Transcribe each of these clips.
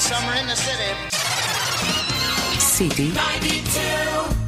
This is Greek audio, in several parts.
summer in the city. City 92.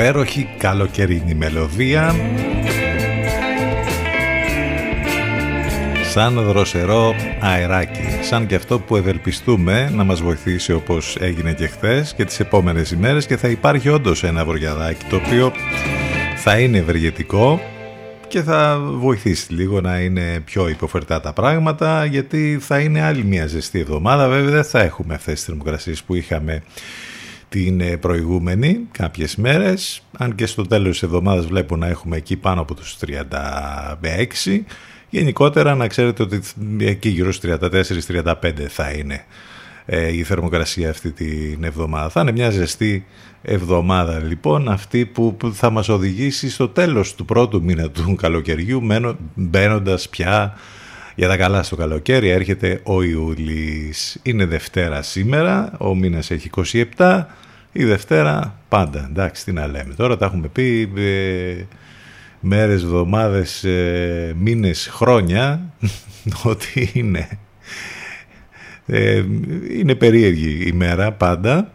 Υπέροχη καλοκαιρινή μελωδία. Σαν δροσερό αεράκι σαν και αυτό που ευελπιστούμε να μας βοηθήσει όπως έγινε και χθες και τις επόμενες ημέρες και θα υπάρχει όντως ένα βοριαδάκι το οποίο θα είναι ευεργετικό και θα βοηθήσει λίγο να είναι πιο υποφερτά τα πράγματα γιατί θα είναι άλλη μια ζεστή εβδομάδα. Βέβαια δεν θα έχουμε αυτές τις θερμοκρασίες που είχαμε την ε, προηγούμενη κάποιες μέρες αν και στο τέλος της εβδομάδας βλέπω να έχουμε εκεί πάνω από τους 36 γενικότερα να ξέρετε ότι εκεί γύρω στους 34-35 θα είναι ε, η θερμοκρασία αυτή την εβδομάδα. Θα είναι μια ζεστή εβδομάδα λοιπόν αυτή που θα μας οδηγήσει στο τέλος του πρώτου μήνα του καλοκαιριού μπαίνοντας πια για τα καλά στο καλοκαίρι έρχεται ο Ιούλης. Είναι Δευτέρα σήμερα, ο μήνας έχει 27, η Δευτέρα πάντα, εντάξει τι να λέμε. Τώρα τα έχουμε πει ε, μέρες, εβδομάδες, ε, μήνες, χρόνια ότι είναι, ε, είναι περίεργη η μέρα πάντα.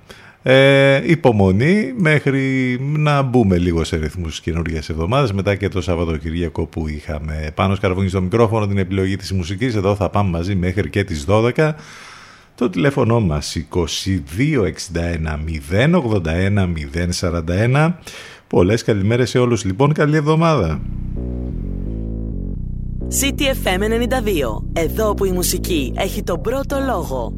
Ε, υπομονή μέχρι να μπούμε λίγο σε ρυθμούς καινούργιας εβδομάδες μετά και το Σαββατοκυριακό που είχαμε. Πάνω σκαρβούνι στο μικρόφωνο την επιλογή της μουσικής. Εδώ θα πάμε μαζί μέχρι και τις 12 το τηλέφωνο μας 2261 081 041 Πολλές καλημέρες σε όλους λοιπόν, καλή εβδομάδα. CTFM 92, εδώ που η μουσική έχει τον πρώτο λόγο.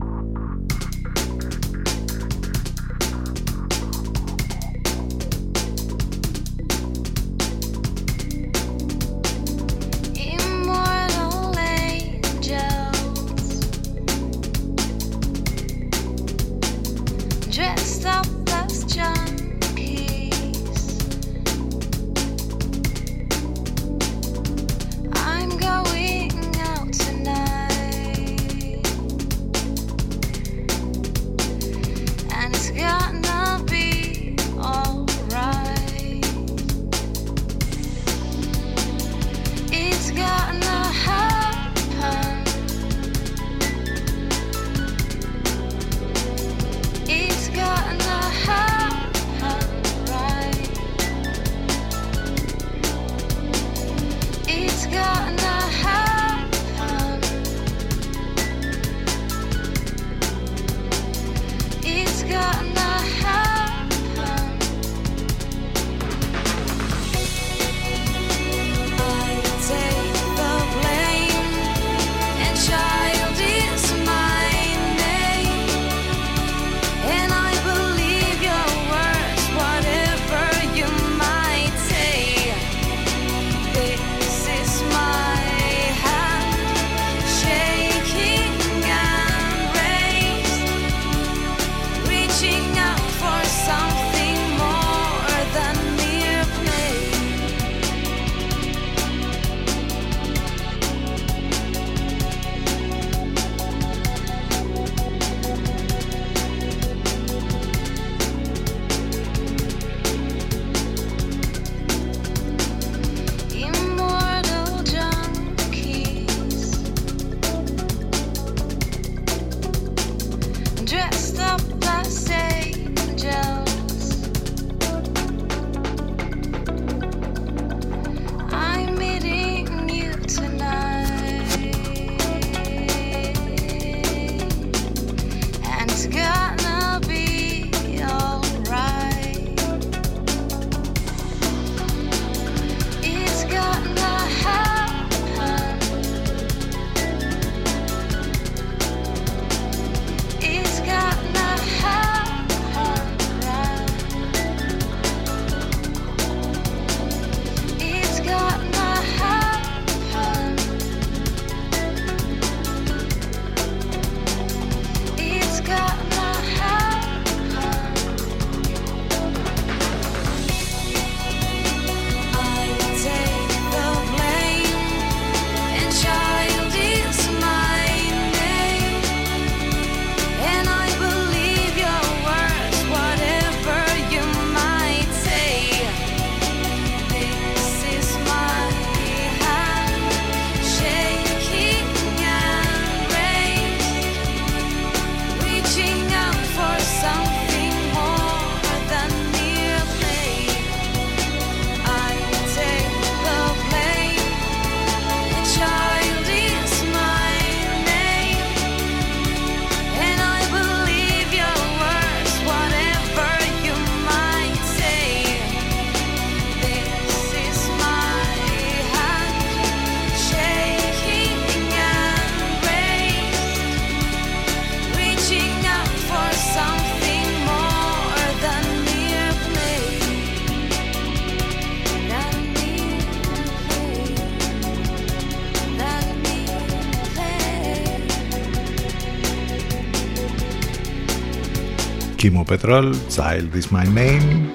Κίμο Πετρόλ, Child is my name.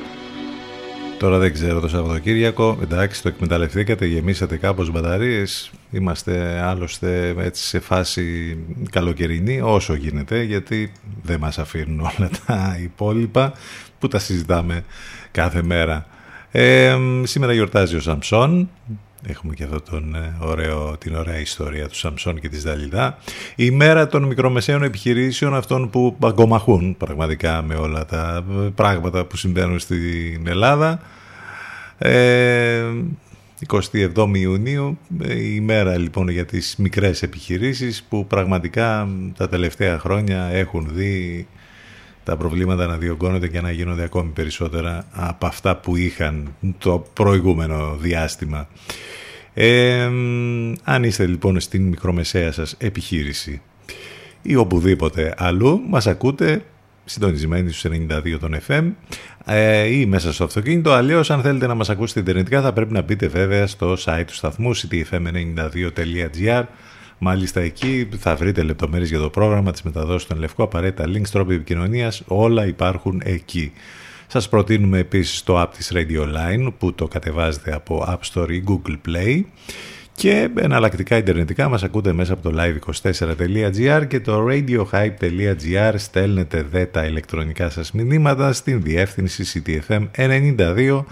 Τώρα δεν ξέρω το Σαββατοκύριακο. Εντάξει, το εκμεταλλευτήκατε, γεμίσατε κάπως μπαταρίες. Είμαστε άλλωστε έτσι σε φάση καλοκαιρινή όσο γίνεται γιατί δεν μας αφήνουν όλα τα υπόλοιπα που τα συζητάμε κάθε μέρα. Ε, σήμερα γιορτάζει ο Σαμψόν, Έχουμε και εδώ τον ε, ωραίο, την ωραία ιστορία του Σαμψόν και της Δαλιδά. Η μέρα των μικρομεσαίων επιχειρήσεων, αυτών που αγκομαχούν πραγματικά με όλα τα ε, πράγματα που συμβαίνουν στην Ελλάδα. Ε, 27 Ιουνίου, ε, η μέρα λοιπόν για τις μικρές επιχειρήσεις που πραγματικά τα τελευταία χρόνια έχουν δει τα προβλήματα να διωγγώνονται και να γίνονται ακόμη περισσότερα από αυτά που είχαν το προηγούμενο διάστημα. Ε, αν είστε λοιπόν στην μικρομεσαία σας επιχείρηση ή οπουδήποτε αλλού, μας ακούτε συντονισμένοι στους 92 των FM ε, ή μέσα στο αυτοκίνητο. Αλλιώς αν θέλετε να μας ακούσετε ιντερνετικά θα πρέπει να μπείτε βέβαια στο site του σταθμού ctfm92.gr Μάλιστα εκεί θα βρείτε λεπτομέρειες για το πρόγραμμα της μεταδόσης των Λευκό, απαραίτητα links, τρόποι επικοινωνίας, όλα υπάρχουν εκεί. Σας προτείνουμε επίσης το app της Radio Line που το κατεβάζετε από App Store ή Google Play. Και εναλλακτικά ιντερνετικά μας ακούτε μέσα από το live24.gr και το radiohype.gr στέλνετε δε τα ηλεκτρονικά σας μηνύματα στην διεύθυνση ctfm92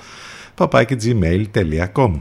papakigmail.com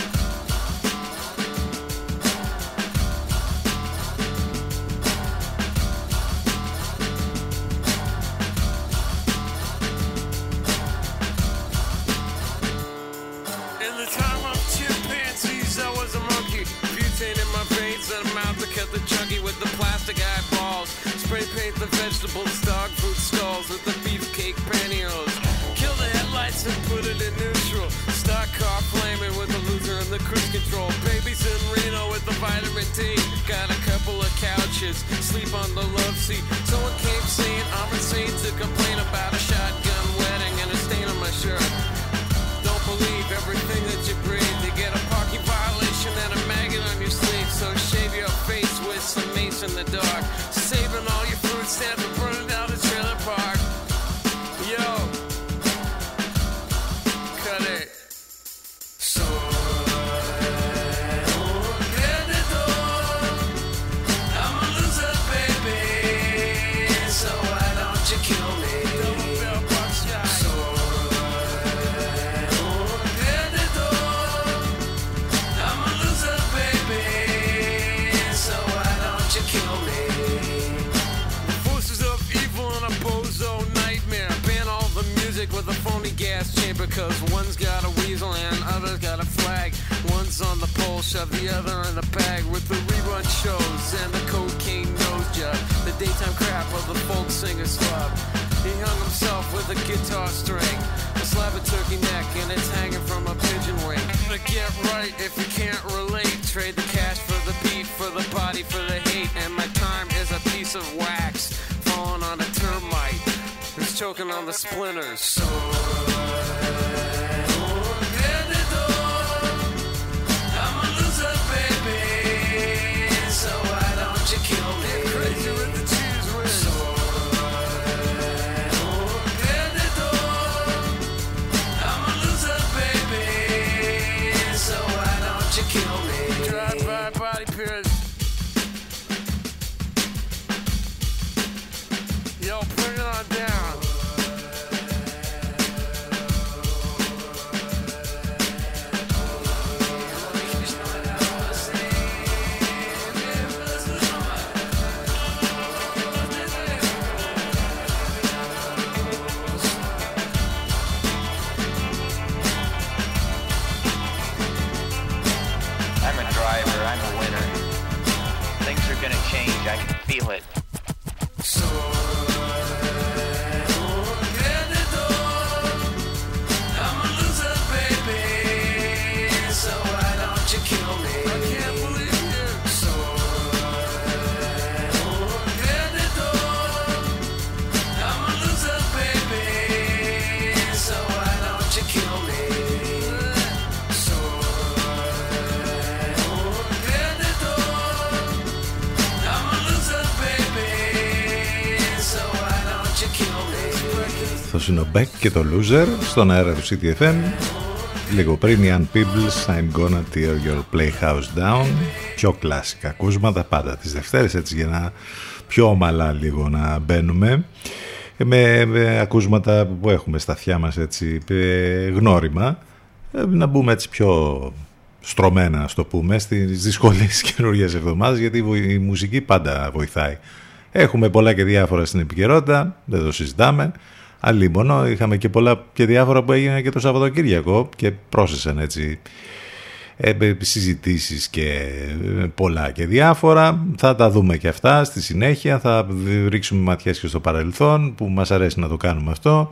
On the splinters. I'm a winner. Things are gonna change. I can feel it. So είναι ο Beck και το Loser στον αέρα του CTFM λίγο πριν η Ann Peebles I'm gonna tear your playhouse down. Πιο κλασικά ακούσματα πάντα τις Δευτέρες έτσι για να πιο ομαλά λίγο να μπαίνουμε. Με, με ακούσματα που έχουμε στα αυτιά μας έτσι γνώριμα. Ε, να μπούμε έτσι πιο στρωμένα στο πούμε στις δυσκολίες καινούργιες εβδομάδες γιατί η μουσική πάντα βοηθάει. Έχουμε πολλά και διάφορα στην επικαιρότητα, δεν το συζητάμε μόνο Είχαμε και πολλά και διάφορα που έγιναν και το Σαββατοκύριακο και πρόσθεσαν έτσι ε, συζητήσεις και ε, πολλά και διάφορα. Θα τα δούμε και αυτά στη συνέχεια. Θα ρίξουμε ματιές και στο παρελθόν που μας αρέσει να το κάνουμε αυτό.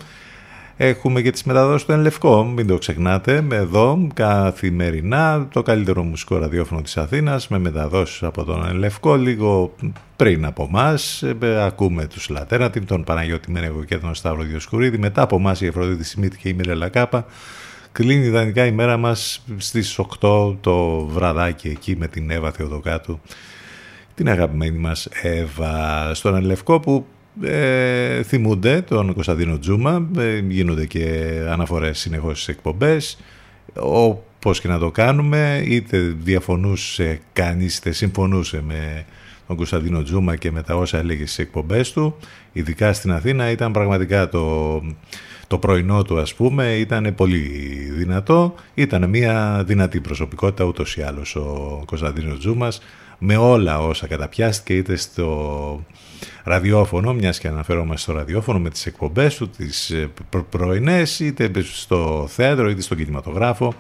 Έχουμε και τις μεταδόσεις του Ενλευκό, μην το ξεχνάτε, εδώ καθημερινά το καλύτερο μουσικό ραδιόφωνο της Αθήνας με μεταδόσεις από τον Ενλευκό λίγο πριν από εμάς. Ακούμε τους Λατέρατιμ, τον Παναγιώτη Μένεγο και τον Σταύρο Διοσκουρίδη. Μετά από εμάς η Εφροδίτη Σιμίτη και η Μιρέλα Κάπα. Κλείνει ιδανικά η μέρα μας στις 8 το βραδάκι εκεί με την Εύα Θεοδοκάτου την αγαπημένη μας Εύα στον Ενλευκό που ε, θυμούνται τον Κωνσταντίνο Τζούμα, ε, γίνονται και αναφορές συνεχώς στις εκπομπές, όπως και να το κάνουμε, είτε διαφωνούσε κανείς, είτε συμφωνούσε με τον Κωνσταντίνο Τζούμα και με τα όσα έλεγε στις εκπομπές του, ειδικά στην Αθήνα ήταν πραγματικά το, το πρωινό του ας πούμε, ήταν πολύ δυνατό, ήταν μια δυνατή προσωπικότητα ούτως ή άλλως ο Κωνσταντίνος Τζούμας, με όλα όσα καταπιάστηκε είτε στο ραδιόφωνο, μιας και αναφέρομαστε στο ραδιόφωνο με τις εκπομπές του, τις ε, πρωινές, είτε στο θέατρο, είτε στον κινηματογράφο,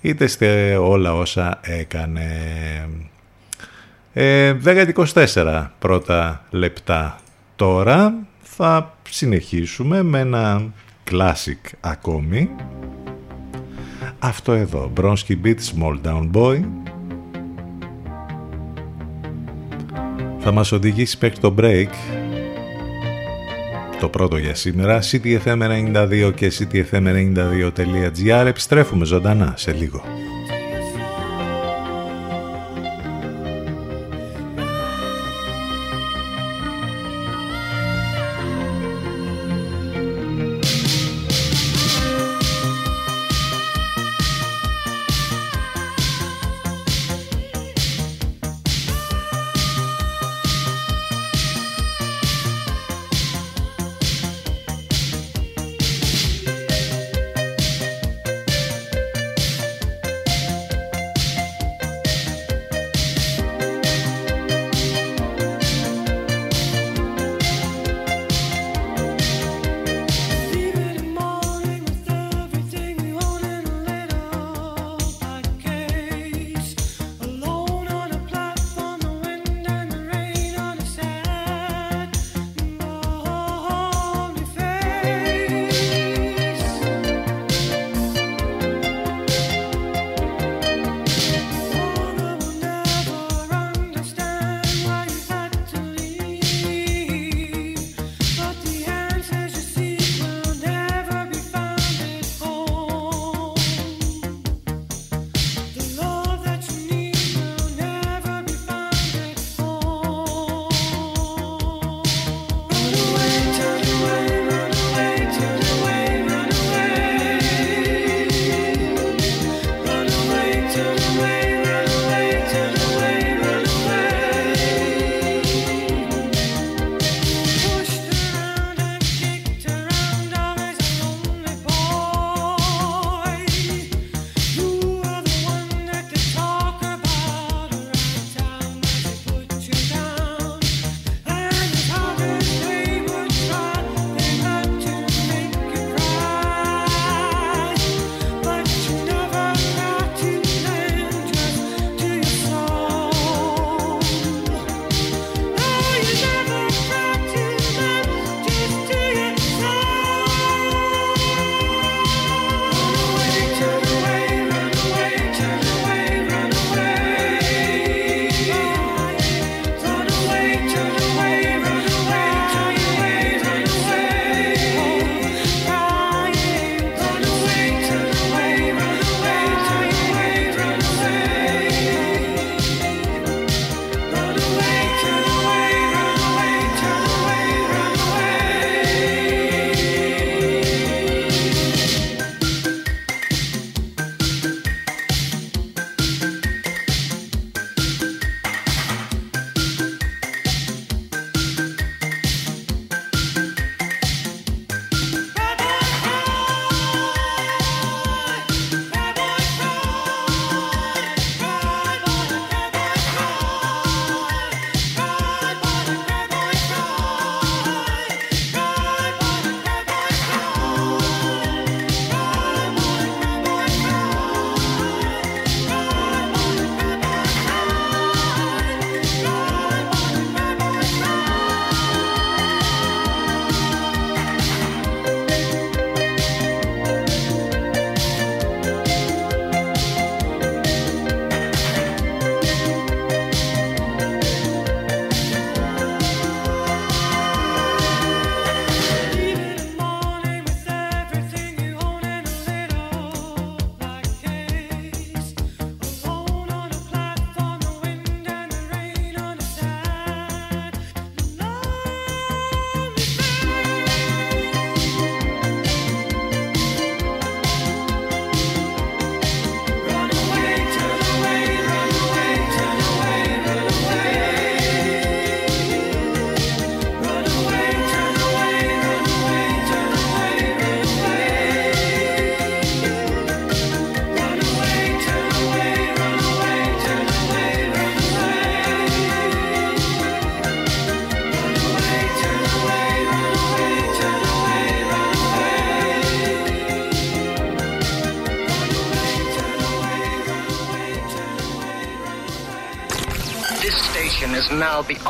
είτε σε όλα όσα έκανε. Ε, 10-24 πρώτα λεπτά τώρα θα συνεχίσουμε με ένα classic ακόμη. Αυτό εδώ, Bronski Beat Small Down Boy, θα μας οδηγήσει μέχρι το break. Το πρώτο για σήμερα. Ctfm92 και ctfm92.gr επιστρέφουμε ζωντανά σε λίγο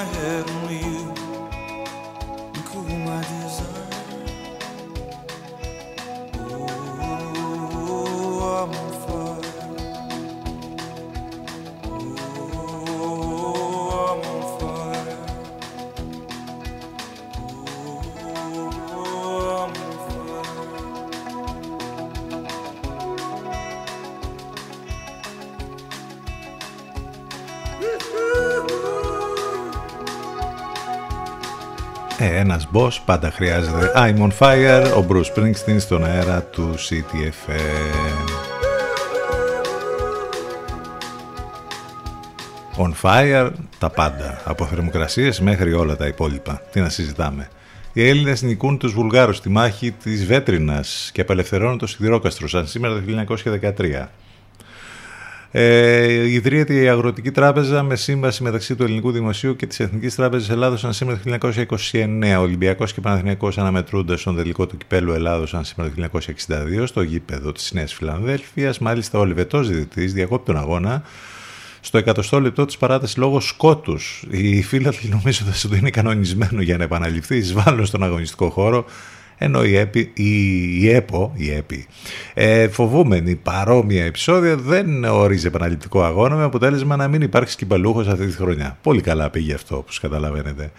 My head. Ε, ένας boss πάντα χρειάζεται. I'm on fire, ο Bruce Springsteen στον αέρα του CTFM. On fire, τα πάντα. Από θερμοκρασίες μέχρι όλα τα υπόλοιπα. Τι να συζητάμε. Οι Έλληνες νικούν τους Βουλγάρους στη μάχη της Βέτρινας και απελευθερώνουν το Σιδηρόκαστρο σαν σήμερα το 1913. Ε, ιδρύεται η Αγροτική Τράπεζα με σύμβαση μεταξύ του Ελληνικού Δημοσίου και της Εθνικής Τράπεζας Ελλάδος σαν σήμερα το 1929. Ο Ολυμπιακός και Παναθηναϊκός αναμετρούνται στον τελικό του κυπέλου Ελλάδος σαν σήμερα το 1962 στο γήπεδο της Νέας Φιλανδέλφιας. Μάλιστα, ο Λιβετός διδυτή διακόπτει τον αγώνα στο εκατοστό λεπτό της παράτασης λόγω σκότους. Οι φίλαθλοι νομίζοντα ότι είναι κανονισμένο για να επαναληφθεί, εισβάλλουν στον αγωνιστικό χώρο ενώ η, ΕΠΗ, η, η ΕΠΟ, η ΕΠΗ ε, φοβούμενη παρόμοια επεισόδια δεν ορίζει επαναληπτικό αγώνα με αποτέλεσμα να μην υπάρξει κυπαλούχος αυτή τη χρονιά. Πολύ καλά πήγε αυτό όπως καταλαβαίνετε.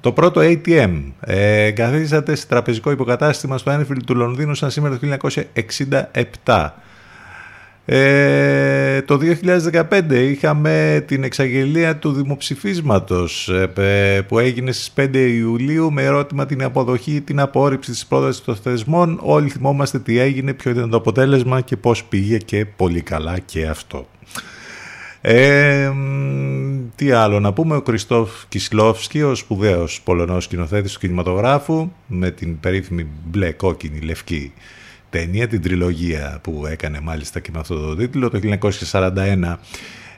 Το πρώτο ATM ε, καθίσατε σε τραπεζικό υποκατάστημα στο Anfield του Λονδίνου σαν σήμερα το 1967. Ε, το 2015 είχαμε την εξαγγελία του δημοψηφίσματος ε, που έγινε στις 5 Ιουλίου με ερώτημα την αποδοχή ή την απόρριψη της πρότασης των θεσμών. Όλοι θυμόμαστε τι έγινε, ποιο ήταν το αποτέλεσμα και πώς πήγε και πολύ καλά και αυτό. Ε, τι άλλο να πούμε, ο Κριστόφ Κισλόφσκι, ο σπουδαίος πολωνός σκηνοθέτης του κινηματογράφου με την περίφημη μπλε κόκκινη λευκή ταινία, την τριλογία που έκανε μάλιστα και με αυτό το τίτλο. Το 1941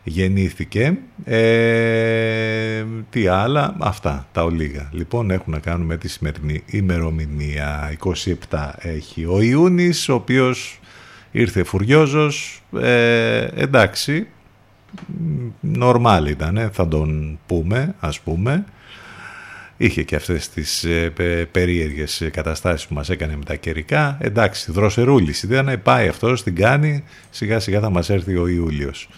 γεννήθηκε. Ε, τι άλλα, αυτά τα ολίγα. Λοιπόν, έχουν να κάνουν με τη σημερινή ημερομηνία. 27 έχει ο Ιούνις, ο οποίος ήρθε φουριόζος. Ε, εντάξει, νορμάλ ήταν, θα τον πούμε, ας πούμε είχε και αυτές τις ε, περίεργες καταστάσεις που μας έκανε με τα καιρικά. Εντάξει, δροσερούλης ήταν, πάει αυτός, την κάνει, σιγά σιγά θα μας έρθει ο Ιούλιος.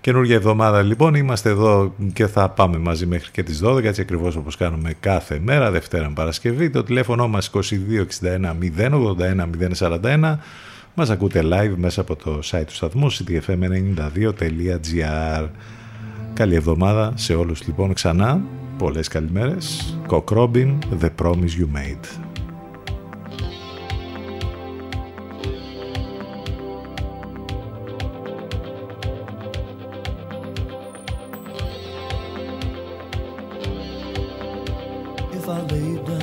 Καινούργια εβδομάδα λοιπόν, είμαστε εδώ και θα πάμε μαζί μέχρι και τις 12, έτσι ακριβώς όπως κάνουμε κάθε μέρα, Δευτέρα Παρασκευή. Το τηλέφωνο μας 2261 081 041. Μας ακούτε live μέσα από το site του σταθμού ctfm92.gr Καλή εβδομάδα σε όλους λοιπόν ξανά. Πολλές καλημέρες. Cock Robin, The Promise You Made. If I down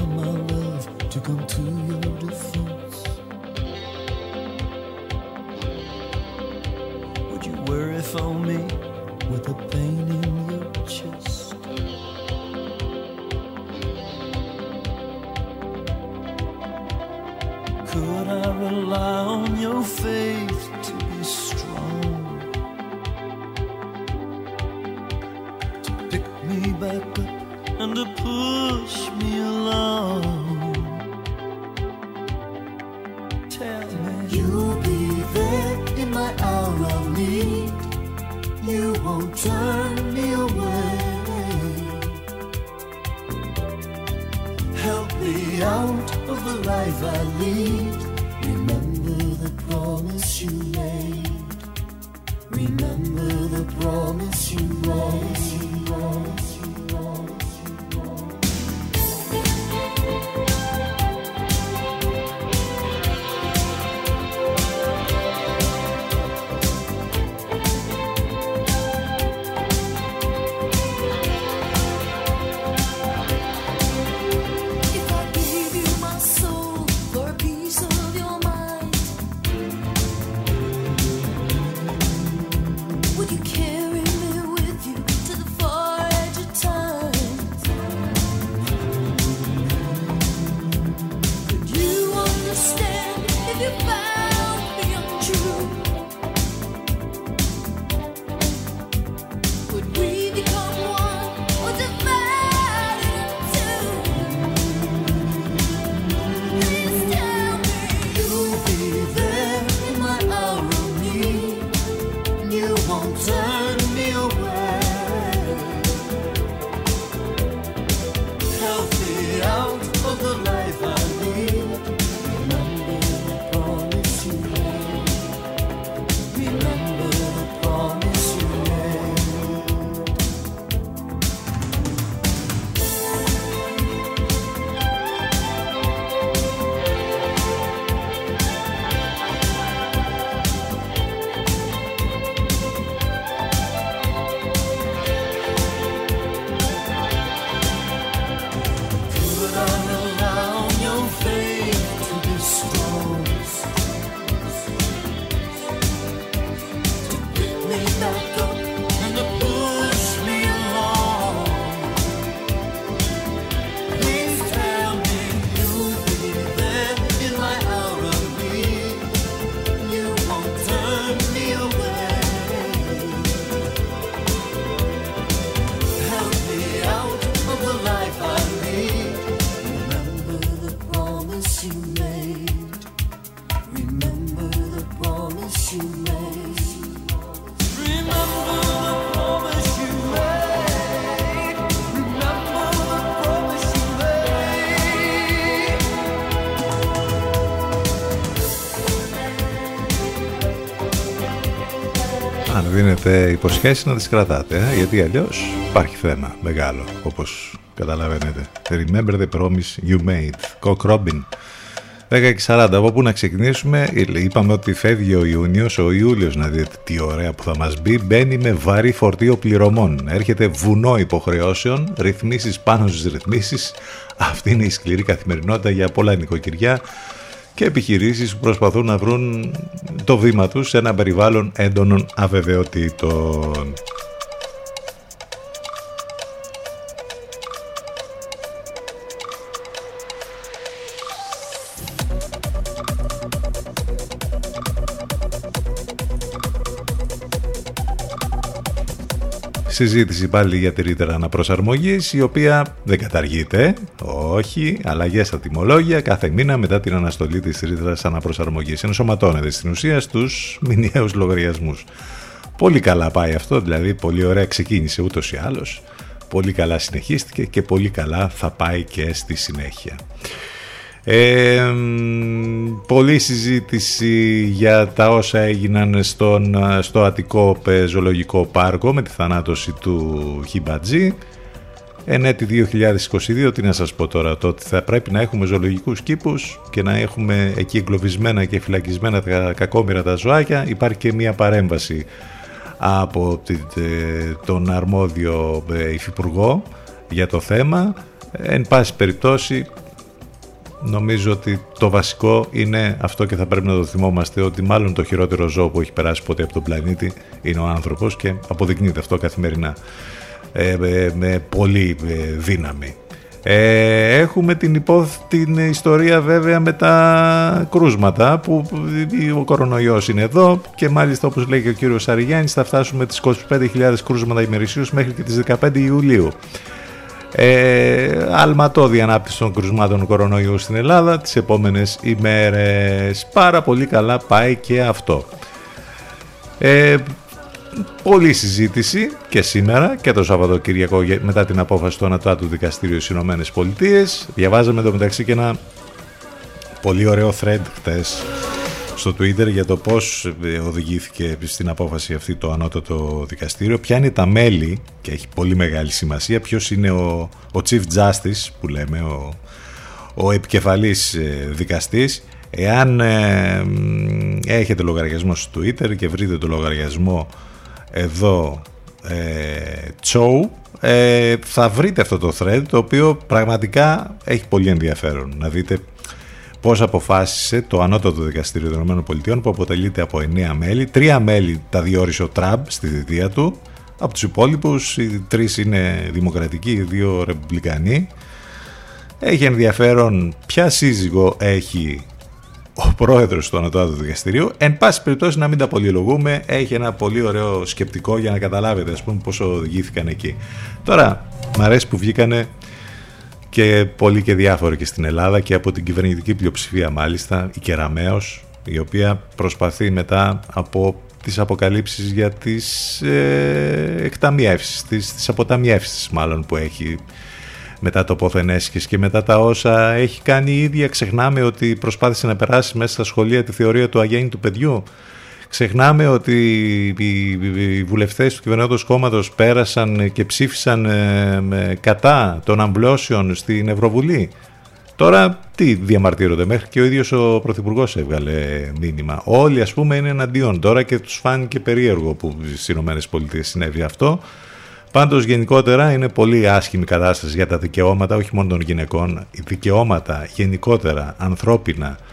Could I rely on your faith to be strong? To pick me back up and to push me along. Tell me you'll be there in my hour of need. You won't turn me away. Help me out of the life I lead. Δίνετε υποσχέσεις να τις κρατάτε, ε; γιατί αλλιώς υπάρχει θέμα μεγάλο, όπως καταλαβαίνετε. Remember the promise you made. Cock Robin. 10 από πού να ξεκινήσουμε, είπαμε ότι φεύγει ο Ιούνιος, ο Ιούλιος να δείτε τι ωραία που θα μας μπει, μπαίνει με βαρύ φορτίο πληρωμών, έρχεται βουνό υποχρεώσεων, ρυθμίσεις πάνω στις ρυθμίσεις, αυτή είναι η σκληρή καθημερινότητα για πολλά νοικοκυριά, και επιχειρήσεις που προσπαθούν να βρουν το βήμα τους σε ένα περιβάλλον έντονων αβεβαιοτήτων. Συζήτηση πάλι για τη ρήτρα αναπροσαρμογής, η οποία δεν καταργείται. Όχι, αλλαγές στα τιμολόγια κάθε μήνα μετά την αναστολή της ρήτρας αναπροσαρμογής. Ενσωματώνεται στην ουσία στους μηνιαίους λογαριασμούς. Πολύ καλά πάει αυτό, δηλαδή πολύ ωραία ξεκίνησε ούτως ή άλλως. Πολύ καλά συνεχίστηκε και πολύ καλά θα πάει και στη συνέχεια. Ε, πολλή συζήτηση για τα όσα έγιναν στον, στο Αττικό Ζωολογικό Πάρκο με τη θανάτωση του Χιμπατζή. Εν έτη 2022, τι να σας πω τώρα, το ότι θα πρέπει να έχουμε ζωολογικούς κήπους και να έχουμε εκεί εγκλωβισμένα και φυλακισμένα τα κακόμοιρα τα ζωάκια. Υπάρχει και μια παρέμβαση από τον αρμόδιο ε, υφυπουργό για το θέμα. Εν πάση περιπτώσει νομίζω ότι το βασικό είναι αυτό και θα πρέπει να το θυμόμαστε ότι μάλλον το χειρότερο ζώο που έχει περάσει ποτέ από τον πλανήτη είναι ο άνθρωπος και αποδεικνύεται αυτό καθημερινά ε, με πολύ δύναμη. Ε, έχουμε την, υπό, την ιστορία βέβαια με τα κρούσματα που ο κορονοϊός είναι εδώ και μάλιστα όπως λέει και ο κύριος Σαριγιάννης θα φτάσουμε τις 25.000 κρούσματα ημερησίως μέχρι και τις 15 Ιουλίου. Ε, αλματώδη ανάπτυξη των κρουσμάτων κορονοϊού στην Ελλάδα τις επόμενες ημέρες. Πάρα πολύ καλά πάει και αυτό. Ε, Πολλή συζήτηση και σήμερα και το Σαββατοκύριακο μετά την απόφαση του Ανατάτου Δικαστήριου στις Ηνωμένες Πολιτείες. Διαβάζαμε εδώ μεταξύ και ένα πολύ ωραίο thread χτες στο Twitter για το πώς ε, οδηγήθηκε στην απόφαση αυτή το Ανώτατο Δικαστήριο, ποια είναι τα μέλη και έχει πολύ μεγάλη σημασία, ποιος είναι ο, ο Chief Justice που λέμε, ο, ο επικεφαλής ε, δικαστής. Εάν ε, έχετε λογαριασμό στο Twitter και βρείτε το λογαριασμό εδώ ε, Τσόου ε, θα βρείτε αυτό το thread το οποίο πραγματικά έχει πολύ ενδιαφέρον να δείτε πώς αποφάσισε το ανώτατο δικαστήριο των ΗΠΑ που αποτελείται από 9 μέλη τρία μέλη τα διόρισε ο Τραμπ στη θητεία του από τους υπόλοιπους οι τρεις είναι δημοκρατικοί οι δύο ρεπουμπλικανοί έχει ενδιαφέρον ποια σύζυγο έχει ο πρόεδρος του Ανατολικού Δικαστηρίου. Εν πάση περιπτώσει να μην τα πολυλογούμε, έχει ένα πολύ ωραίο σκεπτικό για να καταλάβετε ας πούμε πόσο οδηγήθηκαν εκεί. Τώρα, μ' αρέσει που βγήκανε και πολλοί και διάφοροι και στην Ελλάδα και από την κυβερνητική πλειοψηφία μάλιστα, η Κεραμέως, η οποία προσπαθεί μετά από τις αποκαλύψεις για τις ε, εκταμιεύσεις, τις, τις αποταμιεύσεις μάλλον που έχει μετά το πόθεν έσχες και μετά τα όσα έχει κάνει η ίδια. Ξεχνάμε ότι προσπάθησε να περάσει μέσα στα σχολεία τη θεωρία του αγέννητου παιδιού. Ξεχνάμε ότι οι βουλευτές του κυβερνώντος κόμματος πέρασαν και ψήφισαν ε, κατά των αμπλώσεων στην Ευρωβουλή. Τώρα τι διαμαρτύρονται, μέχρι και ο ίδιος ο Πρωθυπουργός έβγαλε μήνυμα. Όλοι ας πούμε είναι εναντίον τώρα και τους φάνηκε περίεργο που στις ΗΠΑ συνέβη αυτό. Πάντως γενικότερα είναι πολύ άσχημη κατάσταση για τα δικαιώματα όχι μόνο των γυναικών, δικαιώματα γενικότερα ανθρώπινα ε,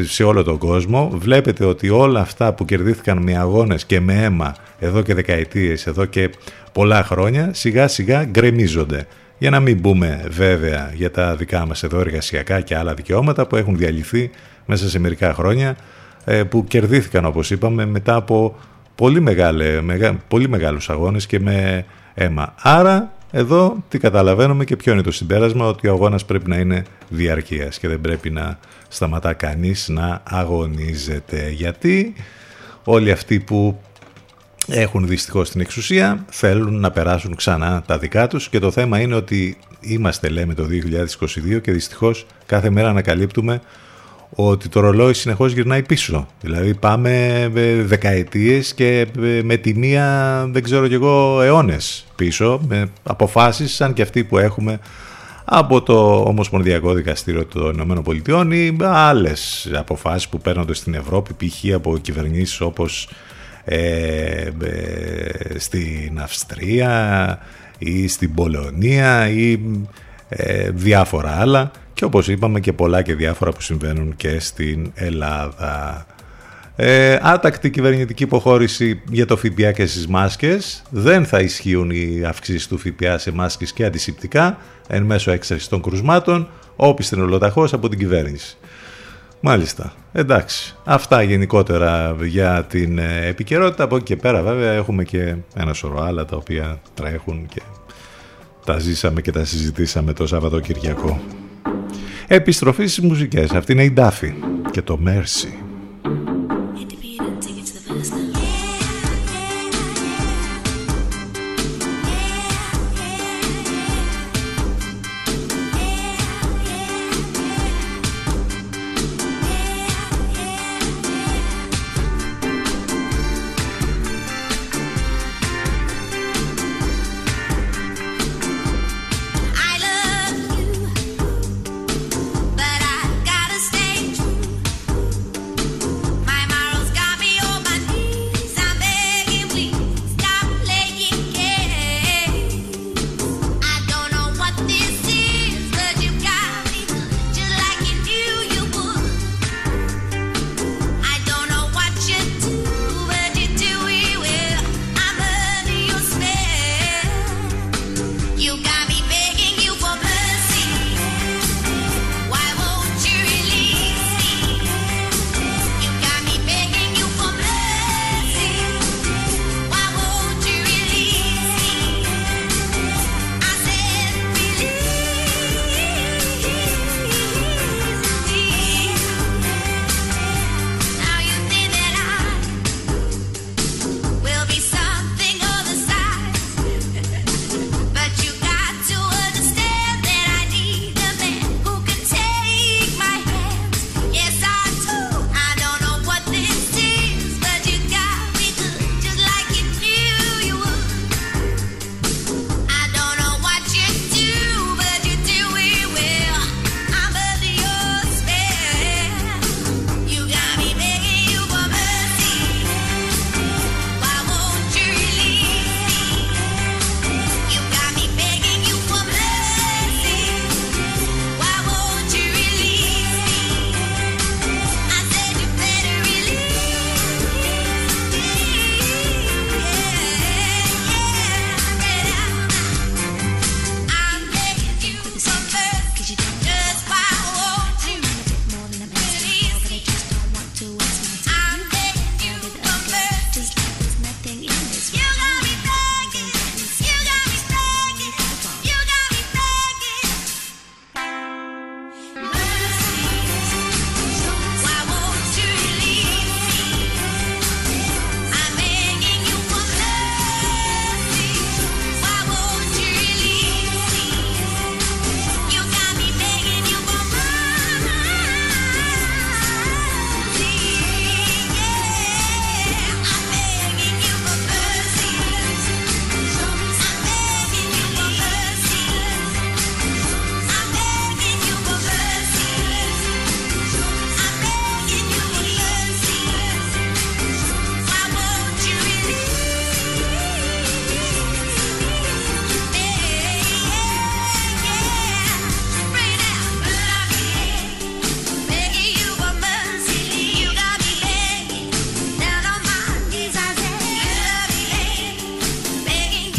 σε όλο τον κόσμο. Βλέπετε ότι όλα αυτά που κερδίθηκαν με αγώνες και με αίμα εδώ και δεκαετίες, εδώ και πολλά χρόνια, σιγά σιγά γκρεμίζονται. Για να μην μπούμε βέβαια για τα δικά μας εδώ εργασιακά και άλλα δικαιώματα που έχουν διαλυθεί μέσα σε μερικά χρόνια, ε, που κερδίθηκαν όπως είπαμε μετά από πολύ, μεγάλε, πολύ μεγάλους αγώνες και με αίμα. Άρα εδώ τι καταλαβαίνουμε και ποιο είναι το συμπέρασμα ότι ο αγώνας πρέπει να είναι διαρκείας και δεν πρέπει να σταματά κανείς να αγωνίζεται. Γιατί όλοι αυτοί που έχουν δυστυχώς την εξουσία θέλουν να περάσουν ξανά τα δικά τους και το θέμα είναι ότι είμαστε λέμε το 2022 και δυστυχώς κάθε μέρα ανακαλύπτουμε ότι το ρολόι συνεχώς γυρνάει πίσω. Δηλαδή πάμε δεκαετίες και με τη μία δεν ξέρω κι εγώ αιώνες πίσω με αποφάσεις σαν και αυτή που έχουμε από το Ομοσπονδιακό Δικαστήριο των ΗΠΑ ή άλλες αποφάσεις που παίρνονται στην Ευρώπη π.χ. από κυβερνήσεις όπως ε, στην Αυστρία ή στην Πολωνία ή ε, διάφορα άλλα και όπως είπαμε και πολλά και διάφορα που συμβαίνουν και στην Ελλάδα. Ε, άτακτη κυβερνητική υποχώρηση για το ΦΠΑ και στις μάσκες. Δεν θα ισχύουν οι αυξήσεις του ΦΠΑ σε μάσκες και αντισηπτικά εν μέσω έξαρσης των κρουσμάτων, όπισθεν ολοταχώς από την κυβέρνηση. Μάλιστα. Εντάξει. Αυτά γενικότερα για την ε, επικαιρότητα. Από εκεί και πέρα βέβαια έχουμε και ένα σωρό άλλα τα οποία τρέχουν και τα ζήσαμε και τα συζητήσαμε το Σαββατοκυριακό. Επιστροφή στις μουσικές. Αυτή είναι η Ντάφη και το Mercy.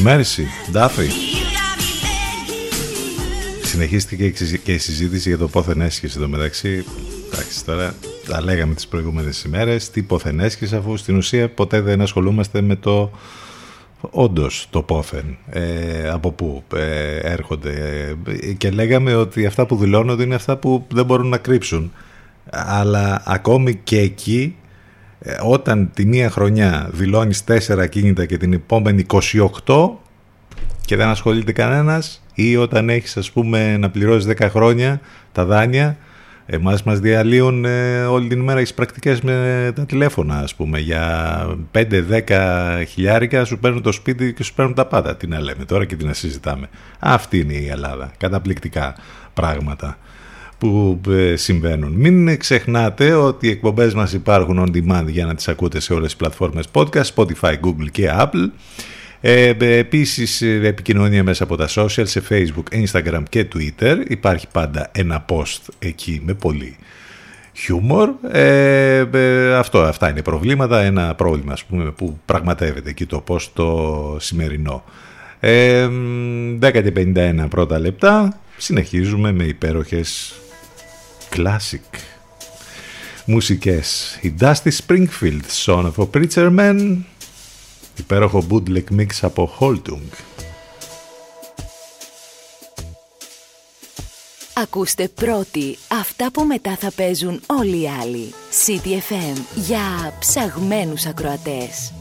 Μέρση, Ντάφη. Συνεχίστηκε και η συζήτηση για το πόθεν έσχεση εδώ μεταξύ. Εντάξει, τώρα τα λέγαμε τις προηγούμενες ημέρες. Τι πόθεν έσχεση αφού στην ουσία ποτέ δεν ασχολούμαστε με το όντως το πόθεν. Ε, από πού ε, έρχονται. Ε, και λέγαμε ότι αυτά που δηλώνονται είναι αυτά που δεν μπορούν να κρύψουν. Αλλά ακόμη και εκεί ε, όταν τη μία χρονιά δηλώνεις 4 κίνητα και την επόμενη 28 και δεν ασχολείται κανένας ή όταν έχεις ας πούμε να πληρώσεις 10 χρόνια τα δάνεια εμάς μας διαλύουν ε, όλη την ημέρα τις πρακτικές με τα τηλέφωνα ας πούμε για 5-10 χιλιάρικα σου παίρνουν το σπίτι και σου παίρνουν τα πάντα. Τι να λέμε τώρα και τι να συζητάμε. Αυτή είναι η Ελλάδα. Καταπληκτικά πράγματα που ε, συμβαίνουν. Μην ξεχνάτε ότι οι εκπομπές μας υπάρχουν on demand για να τις ακούτε σε όλες τις πλατφόρμες podcast, Spotify, Google και Apple. Ε, επίσης ε, επικοινωνία μέσα από τα social σε Facebook, Instagram και Twitter. Υπάρχει πάντα ένα post εκεί με πολύ χιούμορ. Ε, ε, αυτό, αυτά είναι προβλήματα. Ένα πρόβλημα ας πούμε, που πραγματεύεται εκεί το post το σημερινό. Ε, 10 51 πρώτα λεπτά. Συνεχίζουμε με υπέροχες classic μουσικές. Η Dusty Springfield, Son of a Preacher Man, υπέροχο bootleg mix από Holtung. Ακούστε πρώτοι αυτά που μετά θα παίζουν όλοι οι άλλοι. CTFM για ψαγμένους ακροατές.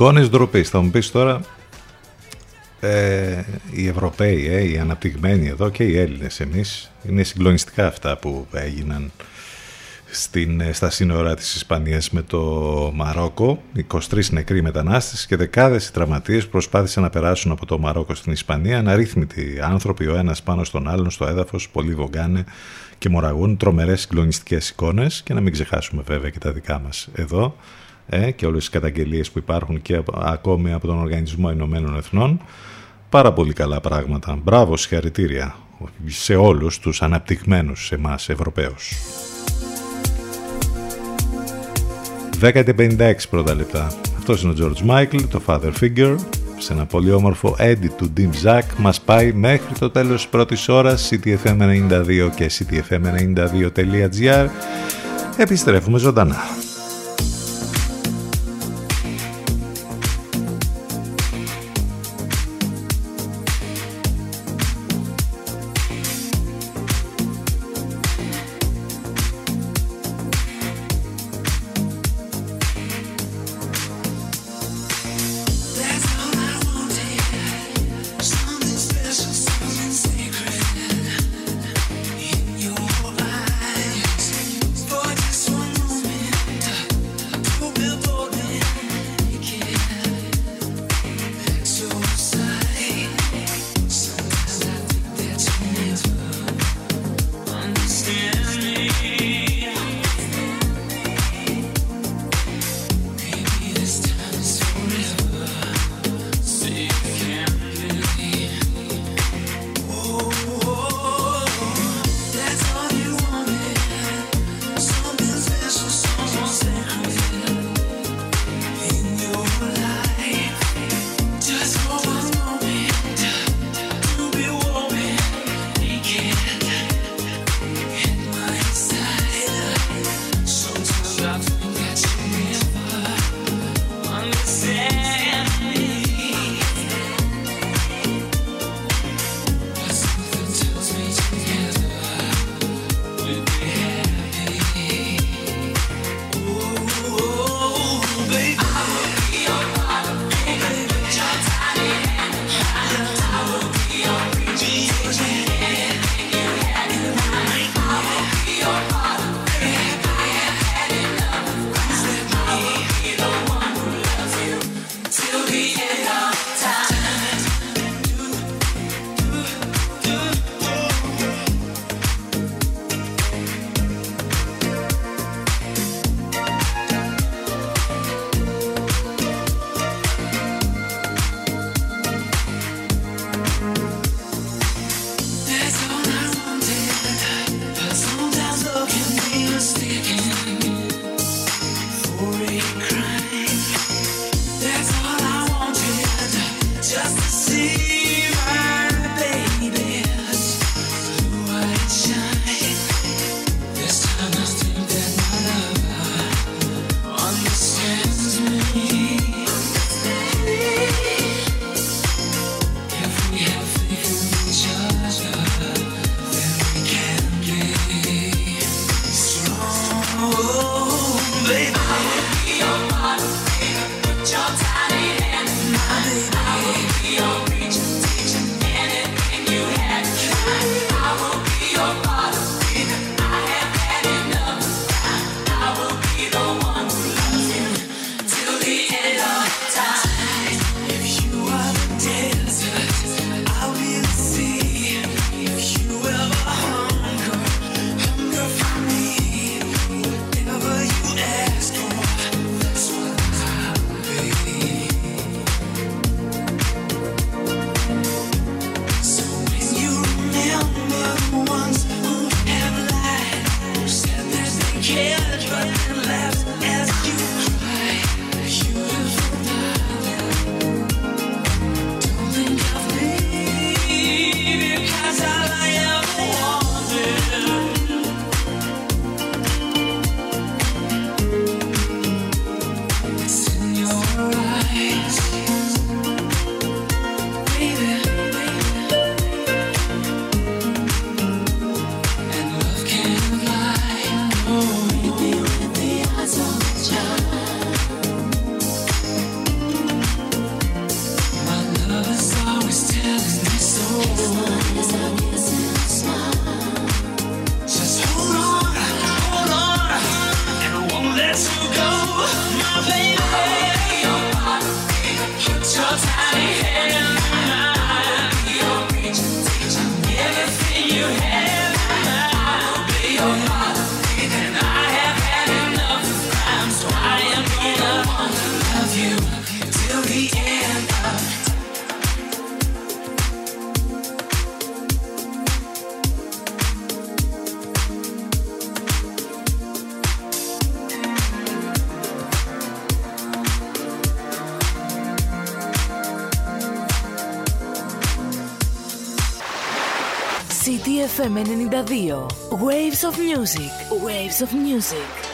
Εικόνες ντροπής. Θα μου πεις τώρα ε, οι Ευρωπαίοι, ε, οι αναπτυγμένοι εδώ και οι Έλληνες εμείς είναι συγκλονιστικά αυτά που έγιναν στην, ε, στα σύνορα της Ισπανίας με το Μαρόκο. 23 νεκροί μετανάστες και δεκάδες οι τραυματίες προσπάθησαν να περάσουν από το Μαρόκο στην Ισπανία. Αναρρύθμιτοι άνθρωποι ο ένας πάνω στον άλλον στο έδαφος πολλοί βογκάνε και μοραγούν τρομερές συγκλονιστικές εικόνες. Και να μην ξεχάσουμε βέβαια και τα δικά μας εδώ ε, και όλες τις καταγγελίες που υπάρχουν και ακόμη από τον Οργανισμό Ηνωμένων Εθνών. Πάρα πολύ καλά πράγματα. Μπράβο συγχαρητήρια σε όλους τους αναπτυγμένους σε εμάς Ευρωπαίους. 10.56 πρώτα λεπτά. Αυτός είναι ο George Michael, το Father Figure, σε ένα πολύ όμορφο edit του Dim Zack μας πάει μέχρι το τέλος της πρώτης ώρας ctfm92 και ctfm92.gr επιστρέφουμε ζωντανά. CTFM 92. Waves of Music. Waves of Music.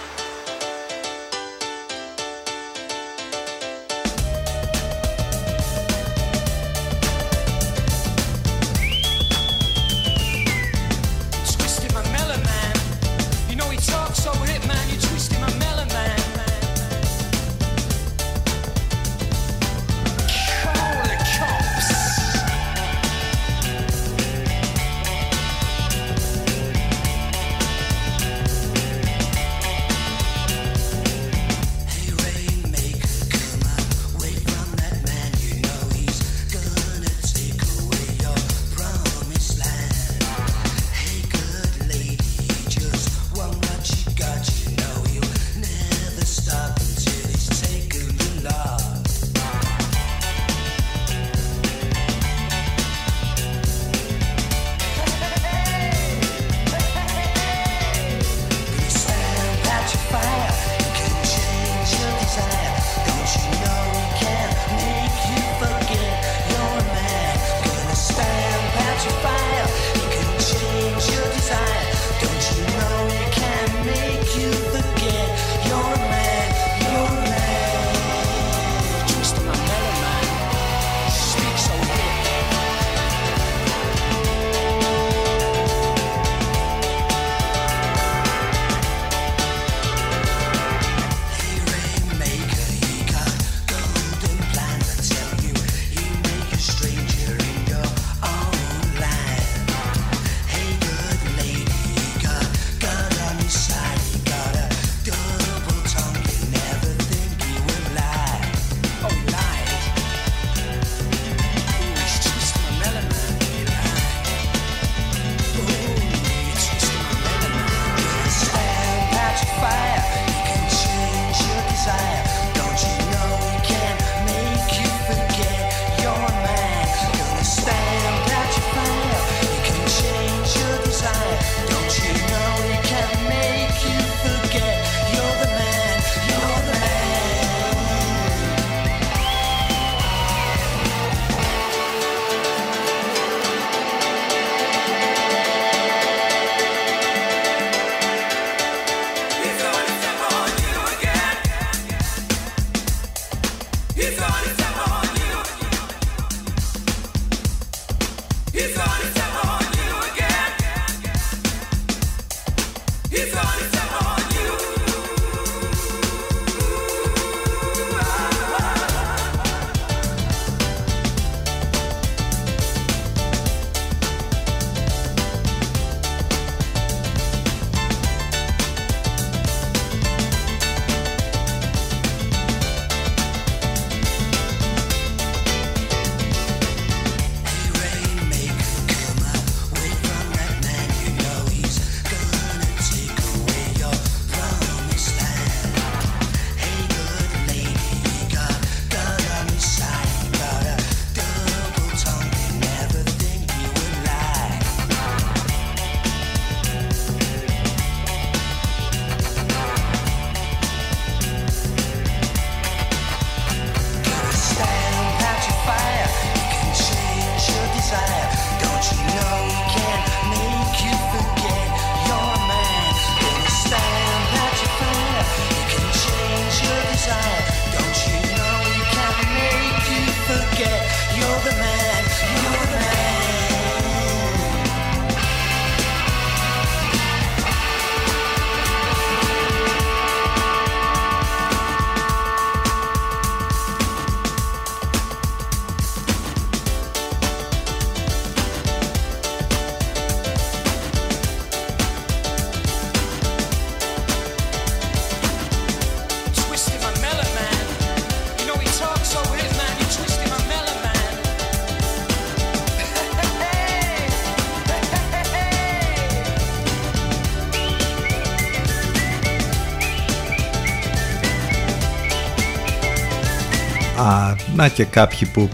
Να και κάποιοι που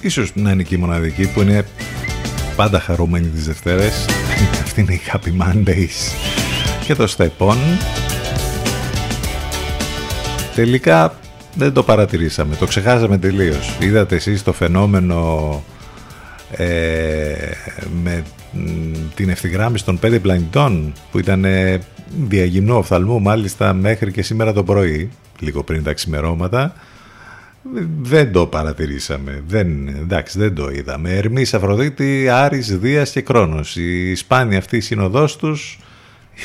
ίσως να είναι και οι μοναδικοί που είναι πάντα χαρούμενοι τις Δευτέρες. Αυτή είναι η Happy Mondays. Και το Step On τελικά δεν το παρατηρήσαμε το ξεχάσαμε τελείως. Είδατε εσείς το φαινόμενο ε, με την ευθυγράμμιση των πέντε πλανητών που ήταν ε, διαγυμνού οφθαλμού μάλιστα μέχρι και σήμερα το πρωί, λίγο πριν τα ξημερώματα, δεν το παρατηρήσαμε. Δεν, εντάξει, δεν το είδαμε. Ερμής, Αφροδίτη, Άρης, Δίας και Κρόνος. Η σπάνια αυτή η σύνοδός τους,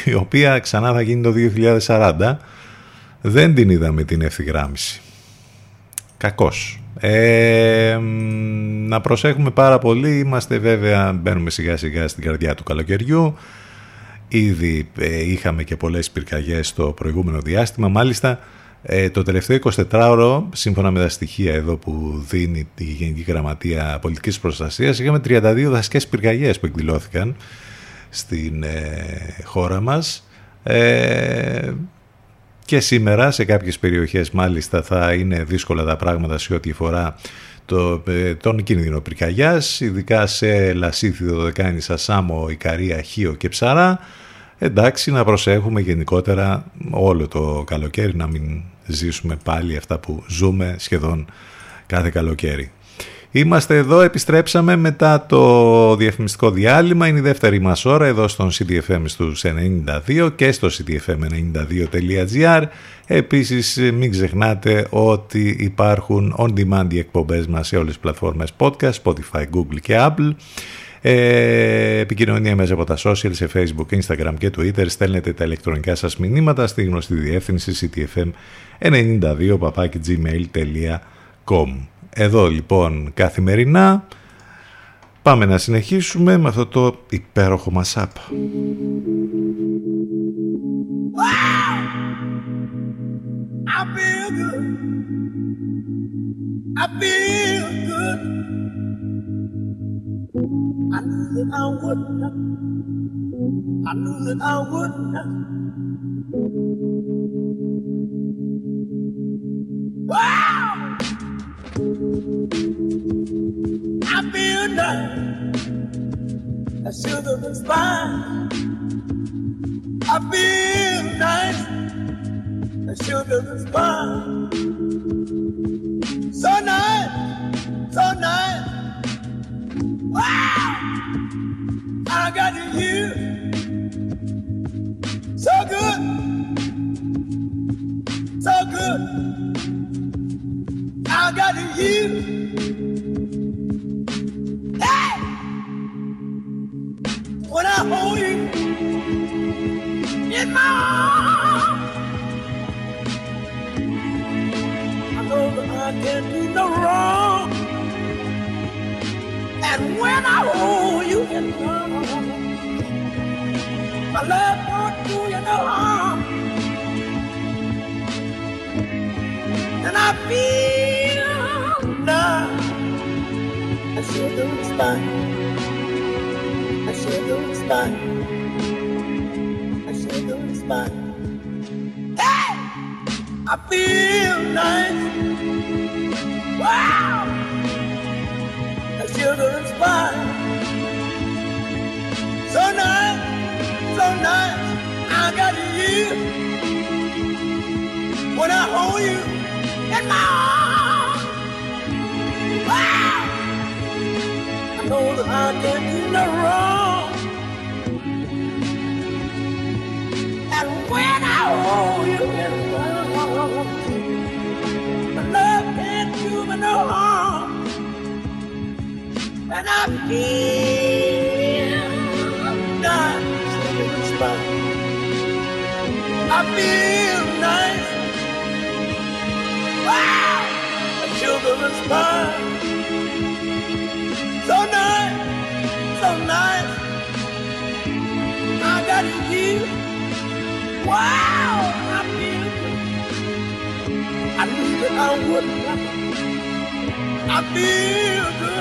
η οποία ξανά θα γίνει το 2040, δεν την είδαμε την ευθυγράμμιση. Κακός. Ε, να προσέχουμε πάρα πολύ. Είμαστε βέβαια, μπαίνουμε σιγά σιγά στην καρδιά του καλοκαιριού. Ήδη ε, είχαμε και πολλές πυρκαγιές στο προηγούμενο διάστημα. Μάλιστα, ε, το τελευταίο 24ωρο, σύμφωνα με τα στοιχεία εδώ που δίνει η Γενική Γραμματεία Πολιτικής Προστασίας, είχαμε 32 δασικές πυρκαγιές που εκδηλώθηκαν στην ε, χώρα μας. Ε, και σήμερα σε κάποιες περιοχές μάλιστα θα είναι δύσκολα τα πράγματα σε ό,τι φορά το, ε, τον κίνδυνο πυρκαγιάς, ειδικά σε Λασίθιδο, Δεκάνησα, Σάμο, Ικαρία, Χίο και Ψαρά. Εντάξει, να προσέχουμε γενικότερα όλο το καλοκαίρι να μην ζήσουμε πάλι αυτά που ζούμε σχεδόν κάθε καλοκαίρι. Είμαστε εδώ, επιστρέψαμε μετά το διαφημιστικό διάλειμμα. Είναι η δεύτερη μας ώρα εδώ στον CDFM στους 92 και στο cdfm92.gr. Επίσης μην ξεχνάτε ότι υπάρχουν on-demand οι εκπομπές μας σε όλες τις πλατφόρμες podcast, Spotify, Google και Apple. Ε, επικοινωνία μέσα από τα social σε Facebook, Instagram και Twitter. Στέλνετε τα ηλεκτρονικά σας μηνύματα στη γνωστή διεύθυνση ctfm92 εδώ λοιπόν καθημερινά πάμε να συνεχίσουμε με αυτό το υπέροχο μασάπ. I feel good. I feel good. I knew that I would. I knew that I would. Wow! I feel nice. The sugar is fine. I feel nice. The sugar is fine. So nice, so nice. I got you. So good. So good. I got you. Hey! When I hold you in my arms, I know that I can't do no wrong. And when I hold you in my arms, my love won't do you no harm. And I feel now. I sure don't spine. I sure don't spine. I sure don't spine. Hey! I feel nice. Wow! I sure. So nice, so nice. I got you. When I hold you in my arms. I know that I can do no wrong. And I feel nice in the spot. I feel nice. Ah! Wow! sugar and spice. So nice, so nice. I got you. Wow, I feel good. I knew that I would. I feel good.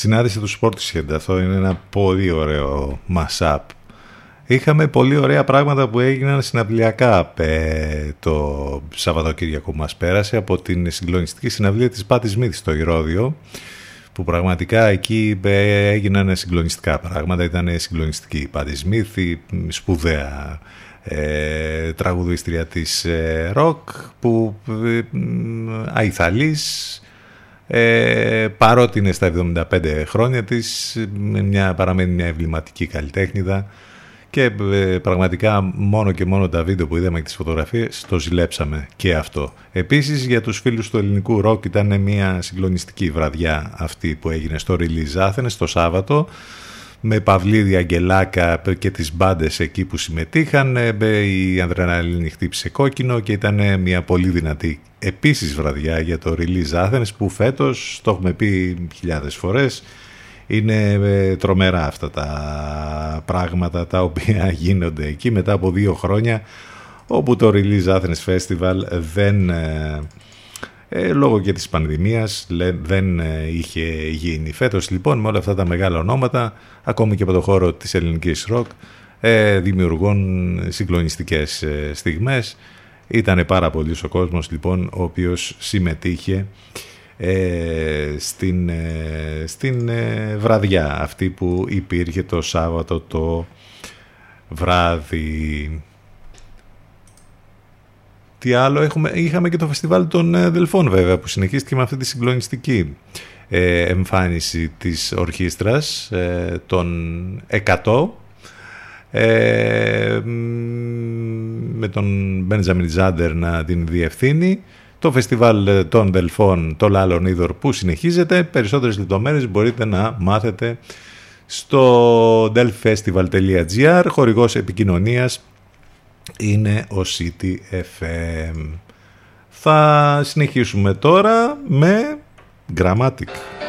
συνάντηση τους Sportshead. Αυτό είναι ένα πολύ ωραίο mashup. Είχαμε πολύ ωραία πράγματα που έγιναν συναυλιακά ε, το Σαββατοκύριακο που μας πέρασε από την συγκλονιστική συναυλία της Πάτη Σμίθ στο Ηρώδιο που πραγματικά εκεί ε, έγιναν συγκλονιστικά πράγματα. Ήταν συγκλονιστική η Πάτη Σμίθ, η σπουδαία ε, τραγουδίστρια της ε, ροκ που ε, αϊθαλής ε, παρότι είναι στα 75 χρόνια της μια, παραμένει μια εμβληματική καλλιτέχνηδα και ε, πραγματικά μόνο και μόνο τα βίντεο που είδαμε και τις φωτογραφίες το ζηλέψαμε και αυτό. Επίσης για τους φίλους του ελληνικού ροκ ήταν μια συγκλονιστική βραδιά αυτή που έγινε στο Release Athens το Σάββατο με Παυλίδη Αγγελάκα και τις μπάντες εκεί που συμμετείχαν ε, η Ανδρεναλίνη χτύπησε κόκκινο και ήταν μια πολύ δυνατή επίσης βραδιά για το Release Athens που φέτος, το έχουμε πει χιλιάδες φορές, είναι ε, τρομερά αυτά τα πράγματα τα οποία γίνονται εκεί μετά από δύο χρόνια όπου το Release Athens Festival δεν, ε, ε λόγω και της πανδημίας δεν ε, είχε γίνει. Φέτος λοιπόν με όλα αυτά τα μεγάλα ονόματα ακόμη και από το χώρο της ελληνικής ροκ δημιουργούν συγκλονιστικές στιγμές. Ήταν πάρα πολύ ο κόσμος λοιπόν ο οποίος συμμετείχε ε, στην, ε, στην ε, βραδιά αυτή που υπήρχε το Σάββατο το βράδυ. Τι άλλο, έχουμε, είχαμε και το φεστιβάλ των Δελφών βέβαια που συνεχίστηκε με αυτή τη συγκλονιστική εμφάνιση της ορχήστρας των 100 με τον Μπέντζαμιν Τζάντερ να την διευθύνει το φεστιβάλ των Δελφών το Λάλον Είδωρ που συνεχίζεται. Περισσότερες λεπτομέρειες μπορείτε να μάθετε στο delfestival.gr. Χορηγός επικοινωνίας είναι ο City FM. Θα συνεχίσουμε τώρα με Grammatic.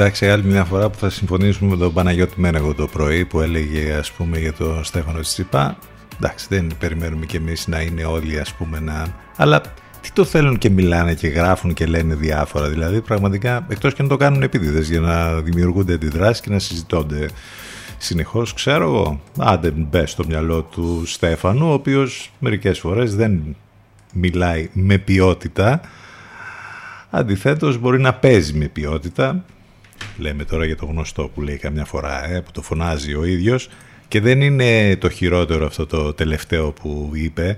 Εντάξει, άλλη μια φορά που θα συμφωνήσουμε με τον Παναγιώτη Μένεγο το πρωί που έλεγε ας πούμε για τον Στέφανο Τσιπά. Εντάξει, δεν περιμένουμε κι εμείς να είναι όλοι ας πούμε να... Αλλά τι το θέλουν και μιλάνε και γράφουν και λένε διάφορα. Δηλαδή πραγματικά εκτός και να το κάνουν επίτηδες για να δημιουργούνται αντιδράσεις και να συζητώνται συνεχώς. Ξέρω εγώ, άντε μπε στο μυαλό του Στέφανου, ο οποίος μερικές φορές δεν μιλάει με ποιότητα. Αντιθέτως μπορεί να παίζει με ποιότητα λέμε τώρα για το γνωστό που λέει καμιά φορά, ε, που το φωνάζει ο ίδιος και δεν είναι το χειρότερο αυτό το τελευταίο που είπε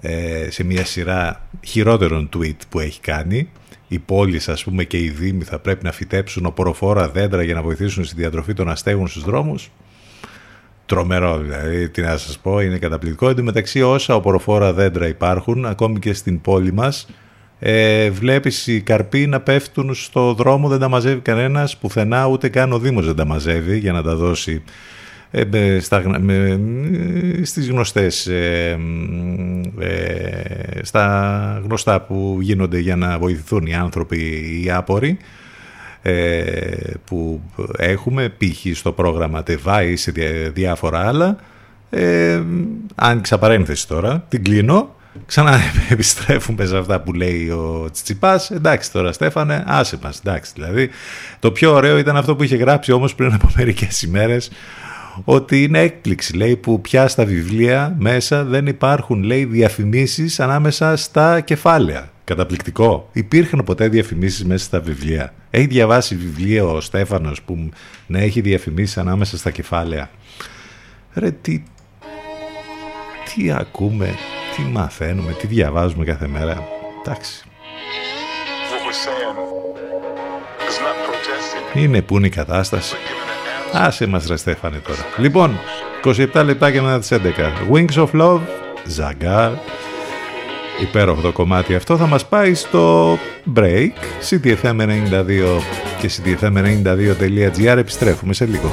ε, σε μια σειρά χειρότερων tweet που έχει κάνει οι πόλεις ας πούμε και οι δήμοι θα πρέπει να φυτέψουν οποροφόρα δέντρα για να βοηθήσουν στη διατροφή των αστέγων στους δρόμους. Τρομερό δηλαδή, τι να σας πω, είναι καταπληκτικό. Εν τω μεταξύ όσα οποροφόρα δέντρα υπάρχουν, ακόμη και στην πόλη μας, ε, βλέπεις οι καρποί να πέφτουν στο δρόμο, δεν τα μαζεύει κανένας, πουθενά ούτε καν ο Δήμος δεν τα μαζεύει για να τα δώσει ε, στα, με, στις γνωστές ε, ε, στα γνωστά που γίνονται για να βοηθηθούν οι άνθρωποι οι άποροι ε, που έχουμε π.χ. στο πρόγραμμα ΤΕΒΑ ή σε διάφορα άλλα ε, άνοιξα παρένθεση τώρα, την κλείνω Ξανά επιστρέφουμε σε αυτά που λέει ο Τσιτσιπάς. Εντάξει τώρα Στέφανε, άσε μας. Εντάξει δηλαδή. Το πιο ωραίο ήταν αυτό που είχε γράψει όμως πριν από μερικές ημέρες ότι είναι έκπληξη λέει που πια στα βιβλία μέσα δεν υπάρχουν λέει διαφημίσεις ανάμεσα στα κεφάλαια. Καταπληκτικό. Υπήρχαν ποτέ διαφημίσεις μέσα στα βιβλία; Έχει διαβάσει βιβλίο ο Στέφανος που να έχει διαφημίσεις ανάμεσα στα κεφάλαια; Ρε τι, τι ακούμε, τι μαθαίνουμε, τι διαβάζουμε κάθε μέρα. Εντάξει. Είναι που είναι η κατάσταση. Άσε μας ρε Στέφανε τώρα. Λοιπόν, 27 λεπτά μετά τις 11. Wings of Love, Zagar. Υπέροχο το κομμάτι αυτό θα μας πάει στο break. CTFM92 και CTFM92.gr επιστρέφουμε σε λίγο.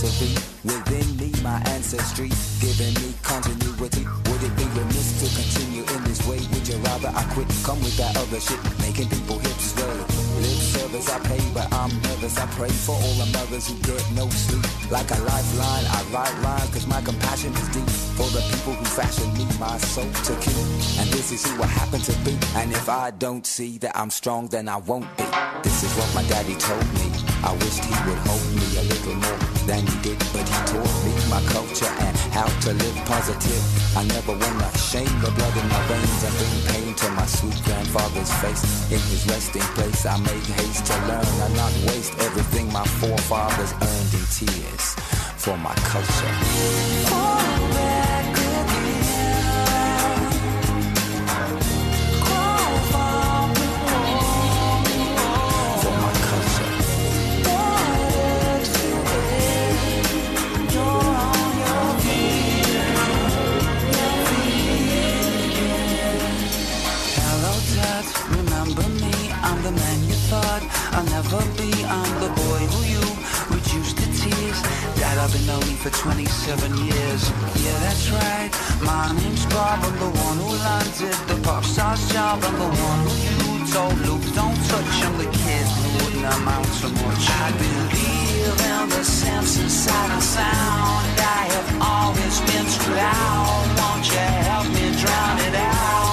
To be. Within me, my ancestry, giving me continuity. Would it be remiss to continue in this way? Would you rather I quit? Come with that other shit, making people hips sway. Lip service I pay, but I'm nervous. I pray for all the mothers who get no sleep. Like a lifeline, I write lines, cause my compassion is deep. For the people who fashioned me, my soul to keep. And this is who I happen to be. And if I don't see that I'm strong, then I won't be. This is what my daddy told me. I wished he would hold me a little more than he did, but he taught me my culture and how to live positive. I never wanna shame the blood in my veins and bring pain to my sweet grandfather's face. In his resting place, I make haste to learn and not waste everything my forefathers earned in tears for my culture. I'll never be. I'm the boy who you reduced to tears. That I've been lonely for 27 years. Yeah, that's right. My name's Bob. I'm the one who landed the pop star's job. I'm the one who you told Luke, don't touch. I'm the kid who wouldn't amount to much. I believe in the sense inside and sound. I have always been screwed out. Won't you help me drown it out?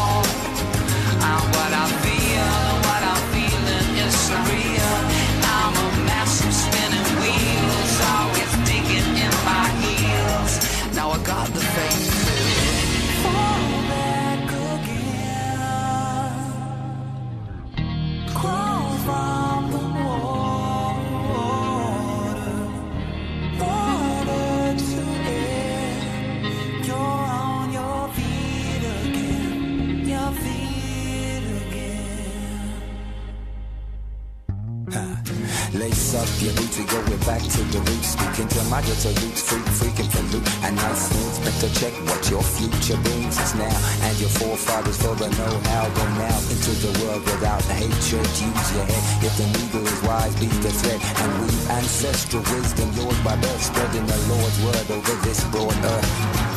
Up your boots, we going back to the roots. Speaking to my ghetto roots, freak, freaking for loot. And nice things, better check what your future brings us now. And your forefathers for the know-how. Go now into the world without hatred. Use your head. If the needle is wise, be the thread. And weave ancestral wisdom, yours by birth. Spreading the Lord's word over this broad earth.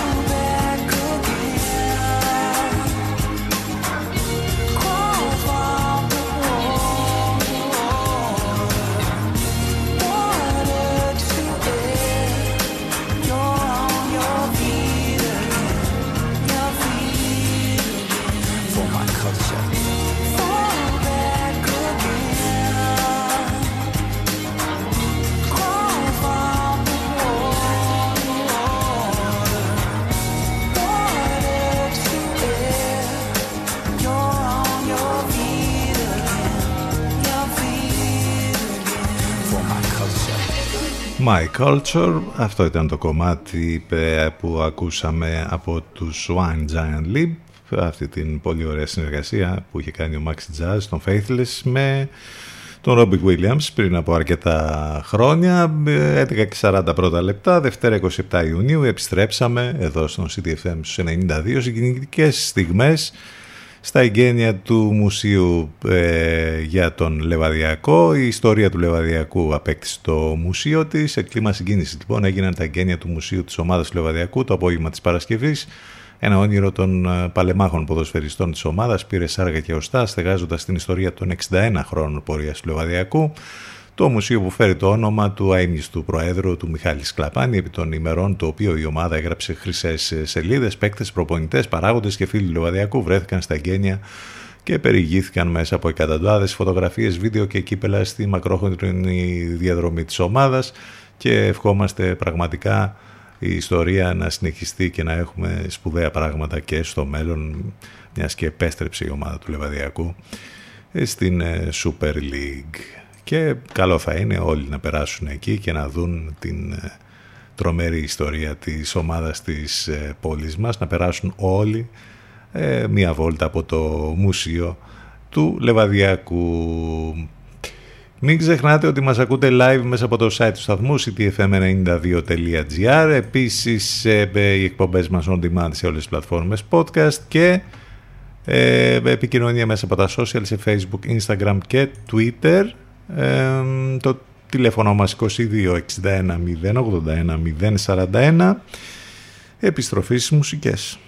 My Culture. Αυτό ήταν το κομμάτι ε, που ακούσαμε από τους One Giant Leap αυτή την πολύ ωραία συνεργασία που είχε κάνει ο Max Jazz στον Faithless με τον Robbie Williams πριν από αρκετά χρόνια. 11 και 40 πρώτα λεπτά Δευτέρα 27 Ιουνίου. Επιστρέψαμε εδώ στον CTFM στους 92 συγκινητικές στιγμές στα εγγένεια του Μουσείου ε, για τον Λεβαδιακό. Η ιστορία του Λεβαδιακού απέκτησε το μουσείο της. Σε κλίμα συγκίνησης λοιπόν έγιναν τα εγγένεια του Μουσείου της ομάδας του Λεβαδιακού το απόγευμα της Παρασκευής. Ένα όνειρο των ε, παλεμάχων ποδοσφαιριστών της ομάδας πήρε σάργα και οστά στεγάζοντας την ιστορία των 61 χρόνων πορείας του Λεβαδιακού το μουσείο που φέρει το όνομα του αείμνηστου Προέδρου του Μιχάλη Σκλαπάνη επί των ημερών το οποίο η ομάδα έγραψε χρυσές σελίδες, παίκτες, προπονητές, παράγοντες και φίλοι Λεβαδιακού βρέθηκαν στα γένεια και περιηγήθηκαν μέσα από εκατοντάδες φωτογραφίες, βίντεο και κύπελα στη μακρόχρονη διαδρομή της ομάδας. Και ευχόμαστε πραγματικά η ιστορία να συνεχιστεί και να έχουμε σπουδαία πράγματα και στο μέλλον μιας και επέστρεψε η ομάδα του Λεβαδιακού στην ε, Super League και καλό θα είναι όλοι να περάσουν εκεί και να δουν την ε, τρομερή ιστορία της ομάδας της ε, πόλης μας, να περάσουν όλοι ε, μία βόλτα από το μουσείο του Λεβαδιακού. Μην ξεχνάτε ότι μας ακούτε live μέσα από το site του σταθμού ctfm92.gr Επίσης οι εκπομπές μας on demand σε όλες τις πλατφόρμες podcast και επικοινωνία μέσα από τα social σε facebook, instagram και twitter το τηλέφωνο μας 2261 081 041 επιστροφή στις μουσικές.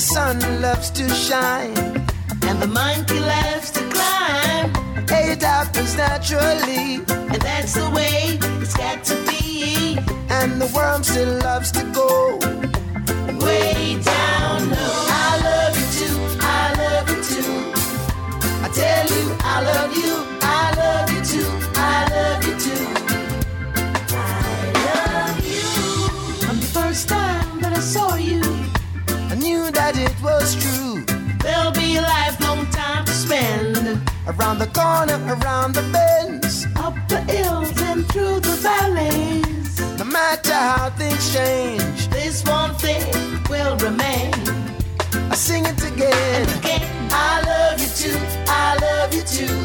The sun loves to shine. And the monkey loves to climb. It happens naturally. And that's the way it's got to be. And the worm still loves to go way down low. I love you too. I love you too. I tell you I love you. Around the corner, around the bends, up the hills and through the valleys. No matter how things change, this one thing will remain. I sing it again. And again. I love you too. I love you too.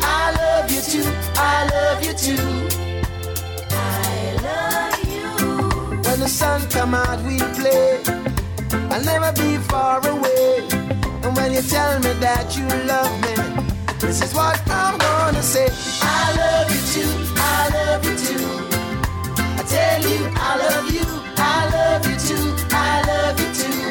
I love you too. I love you too. I love you. When the sun come out, we play. I'll never be far away. And when you tell me that you love me, this is what I'm gonna say. I love you too, I love you too. I tell you I love you, I love you too, I love you too.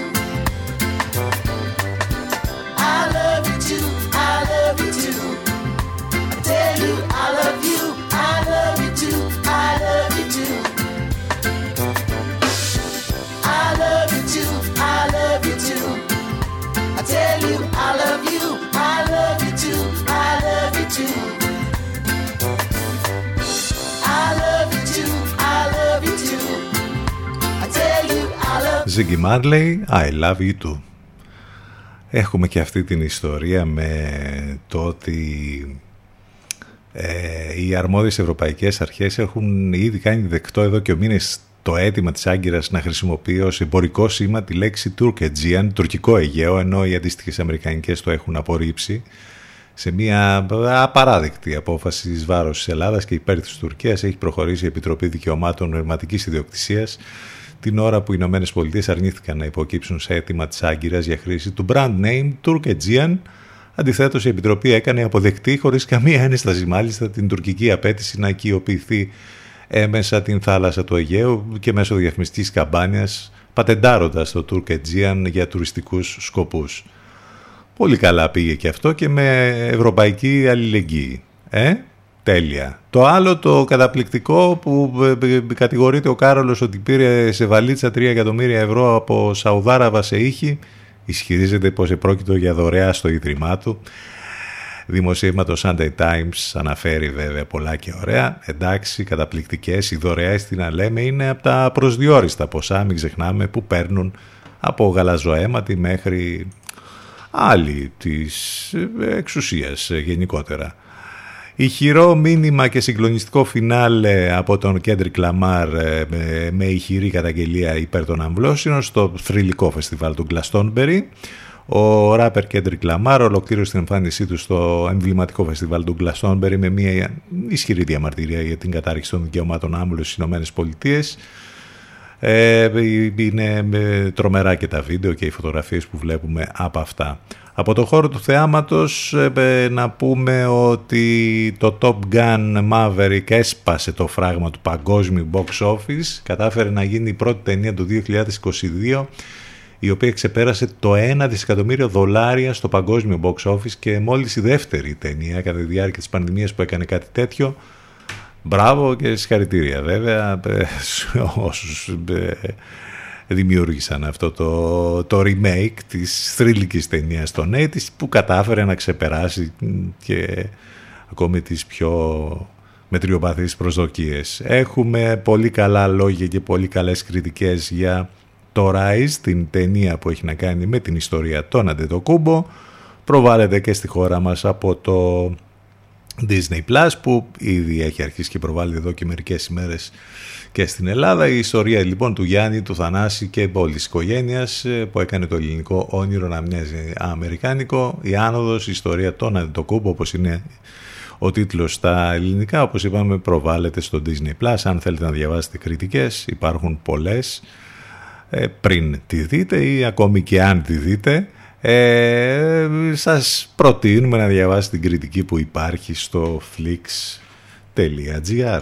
Ziggy Marley, I love you too. Έχουμε και αυτή την ιστορία με το ότι ε, οι αρμόδιες ευρωπαϊκές αρχές έχουν ήδη κάνει δεκτό εδώ και ο μήνες το αίτημα της Άγκυρας να χρησιμοποιεί ως εμπορικό σήμα τη λέξη Turk τουρκικό Αιγαίο, ενώ οι αντίστοιχες αμερικανικές το έχουν απορρίψει σε μια απαράδεκτη απόφαση της βάρος της Ελλάδας και υπέρ της Τουρκίας έχει προχωρήσει η Επιτροπή Δικαιωμάτων Νοηματικής Ιδιοκτησίας την ώρα που οι Ηνωμένες Πολιτείες αρνήθηκαν να υποκύψουν σε αίτημα της Άγκυρας για χρήση του brand name Turk Αντιθέτως, η Επιτροπή έκανε αποδεκτή χωρίς καμία ένσταση μάλιστα την τουρκική απέτηση να οικειοποιηθεί έμεσα την θάλασσα του Αιγαίου και μέσω διαφημιστικής καμπάνιας πατεντάροντας το Turk για τουριστικούς σκοπούς. Πολύ καλά πήγε και αυτό και με ευρωπαϊκή αλληλεγγύη. Ε, τέλεια. Το άλλο το καταπληκτικό που ε, ε, κατηγορείται ο Κάρολος ότι πήρε σε βαλίτσα 3 εκατομμύρια ευρώ από Σαουδάραβα σε ήχη ισχυρίζεται πως επρόκειτο για δωρεά στο Ίδρυμά του. Δημοσίευμα το Sunday Times αναφέρει βέβαια πολλά και ωραία. Εντάξει, καταπληκτικές. Οι δωρεές, στην να λέμε, είναι από τα προσδιορίστα ποσά, μην ξεχνάμε, που παίρνουν από γαλαζοαίματι μέχρι άλλη της εξουσίας γενικότερα. Ηχηρό μήνυμα και συγκλονιστικό φινάλε από τον Κέντρικ Λαμάρ ε, με ηχηρή καταγγελία υπέρ των αμβλώσεων στο θρυλικό φεστιβάλ του Glastonbury. Ο ράπερ Κέντρικ Λαμάρ ολοκλήρωσε την εμφάνισή του στο εμβληματικό φεστιβάλ του Glastonbury με μια ισχυρή διαμαρτυρία για την κατάρριψη των δικαιωμάτων άμβλωσης στις Ηνωμένες Πολιτείες. Ε, είναι τρομερά και τα βίντεο και οι φωτογραφίες που βλέπουμε από αυτά. Από το χώρο του θεάματος ε, να πούμε ότι το Top Gun Maverick έσπασε το φράγμα του παγκόσμιου box office, κατάφερε να γίνει η πρώτη ταινία του 2022 η οποία ξεπέρασε το 1 δισεκατομμύριο δολάρια στο παγκόσμιο box office και μόλις η δεύτερη ταινία κατά τη διάρκεια της πανδημίας που έκανε κάτι τέτοιο. Μπράβο και συγχαρητήρια βέβαια ε, σε όσους ε, δημιούργησαν αυτό το, το remake της θρηλυκής ταινίας των 80 που κατάφερε να ξεπεράσει και ακόμη τις πιο μετριοπαθείς προσδοκίες. Έχουμε πολύ καλά λόγια και πολύ καλές κριτικές για το Rise, την ταινία που έχει να κάνει με την ιστορία των Αντετοκούμπο. Προβάλλεται και στη χώρα μας από το Disney Plus που ήδη έχει αρχίσει και προβάλλει εδώ και μερικές ημέρες και στην Ελλάδα. Η ιστορία λοιπόν του Γιάννη, του Θανάση και όλη τη οικογένειας ε, που έκανε το ελληνικό όνειρο να μοιάζει αμερικάνικο. Η άνοδος, η ιστορία των Αντιτοκούμπο όπως είναι ο τίτλος στα ελληνικά, όπως είπαμε προβάλλεται στο Disney Plus. Αν θέλετε να διαβάσετε κριτικές υπάρχουν πολλές ε, πριν τη δείτε ή ακόμη και αν τη δείτε. Ε, σας προτείνουμε να διαβάσετε την κριτική που υπάρχει στο flix.gr.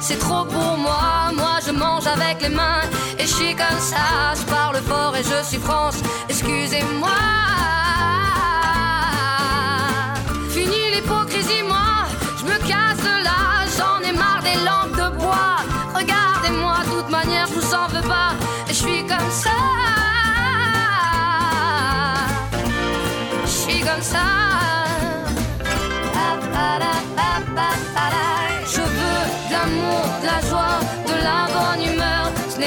c'est trop pour moi. Moi je mange avec les mains et je suis comme ça. Je parle fort et je suis France, excusez-moi. Fini l'hypocrisie, moi, je me casse de là. J'en ai marre des lampes de bois. Regardez-moi, de toute manière, je vous en veux pas. Et je suis comme ça. Je suis comme ça.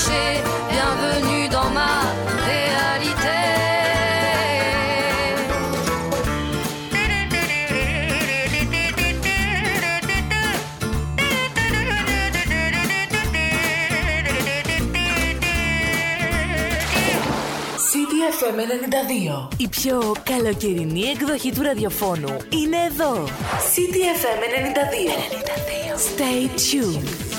clichés. Bienvenue dans ma réalité. CDFM 92. Η πιο καλοκαιρινή εκδοχή του ραδιοφώνου είναι εδώ. CDFM 92. 92. Stay tuned.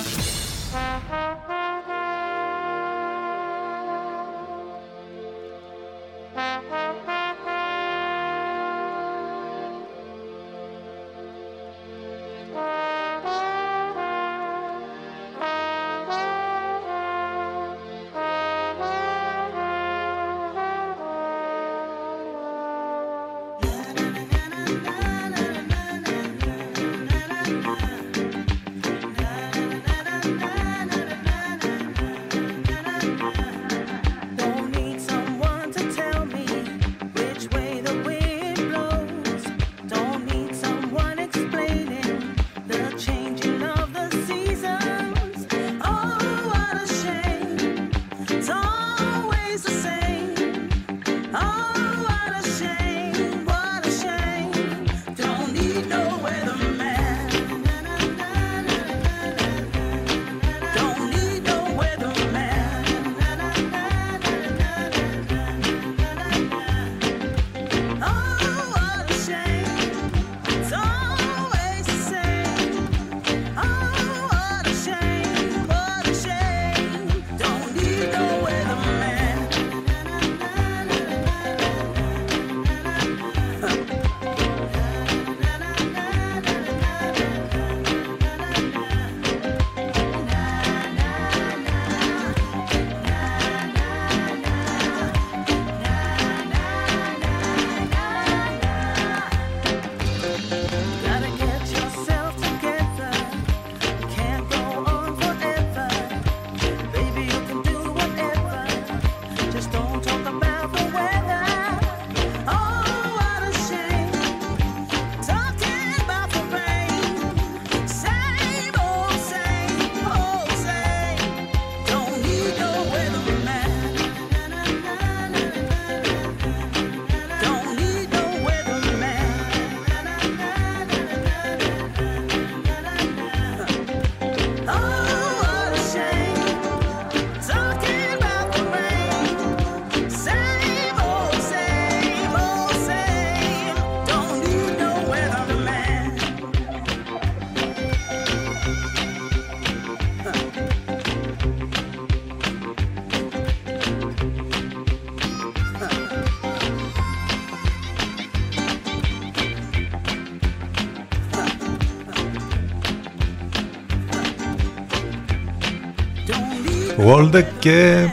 Waldeck και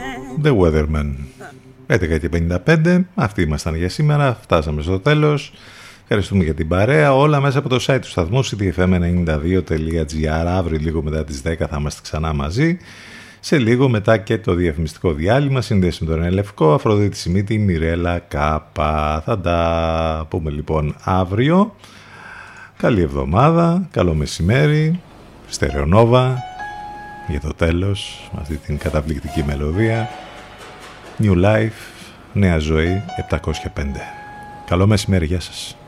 The Weatherman. 11 και 55, αυτοί ήμασταν για σήμερα, φτάσαμε στο τέλος. Ευχαριστούμε για την παρέα. Όλα μέσα από το site του σταθμού cdfm92.gr. Αύριο λίγο μετά τις 10 θα είμαστε ξανά μαζί. Σε λίγο μετά και το διαφημιστικό διάλειμμα, σύνδεση με τον Ελευκό, Αφροδίτη Σιμίτη, Μιρέλα Κάπα. Θα τα πούμε λοιπόν αύριο. Καλή εβδομάδα, καλό μεσημέρι, στερεονόβα για το τέλος, αυτή την καταπληκτική μελωδία. New Life, νέα ζωή, 705. Καλό μεσημέρι, γεια σας.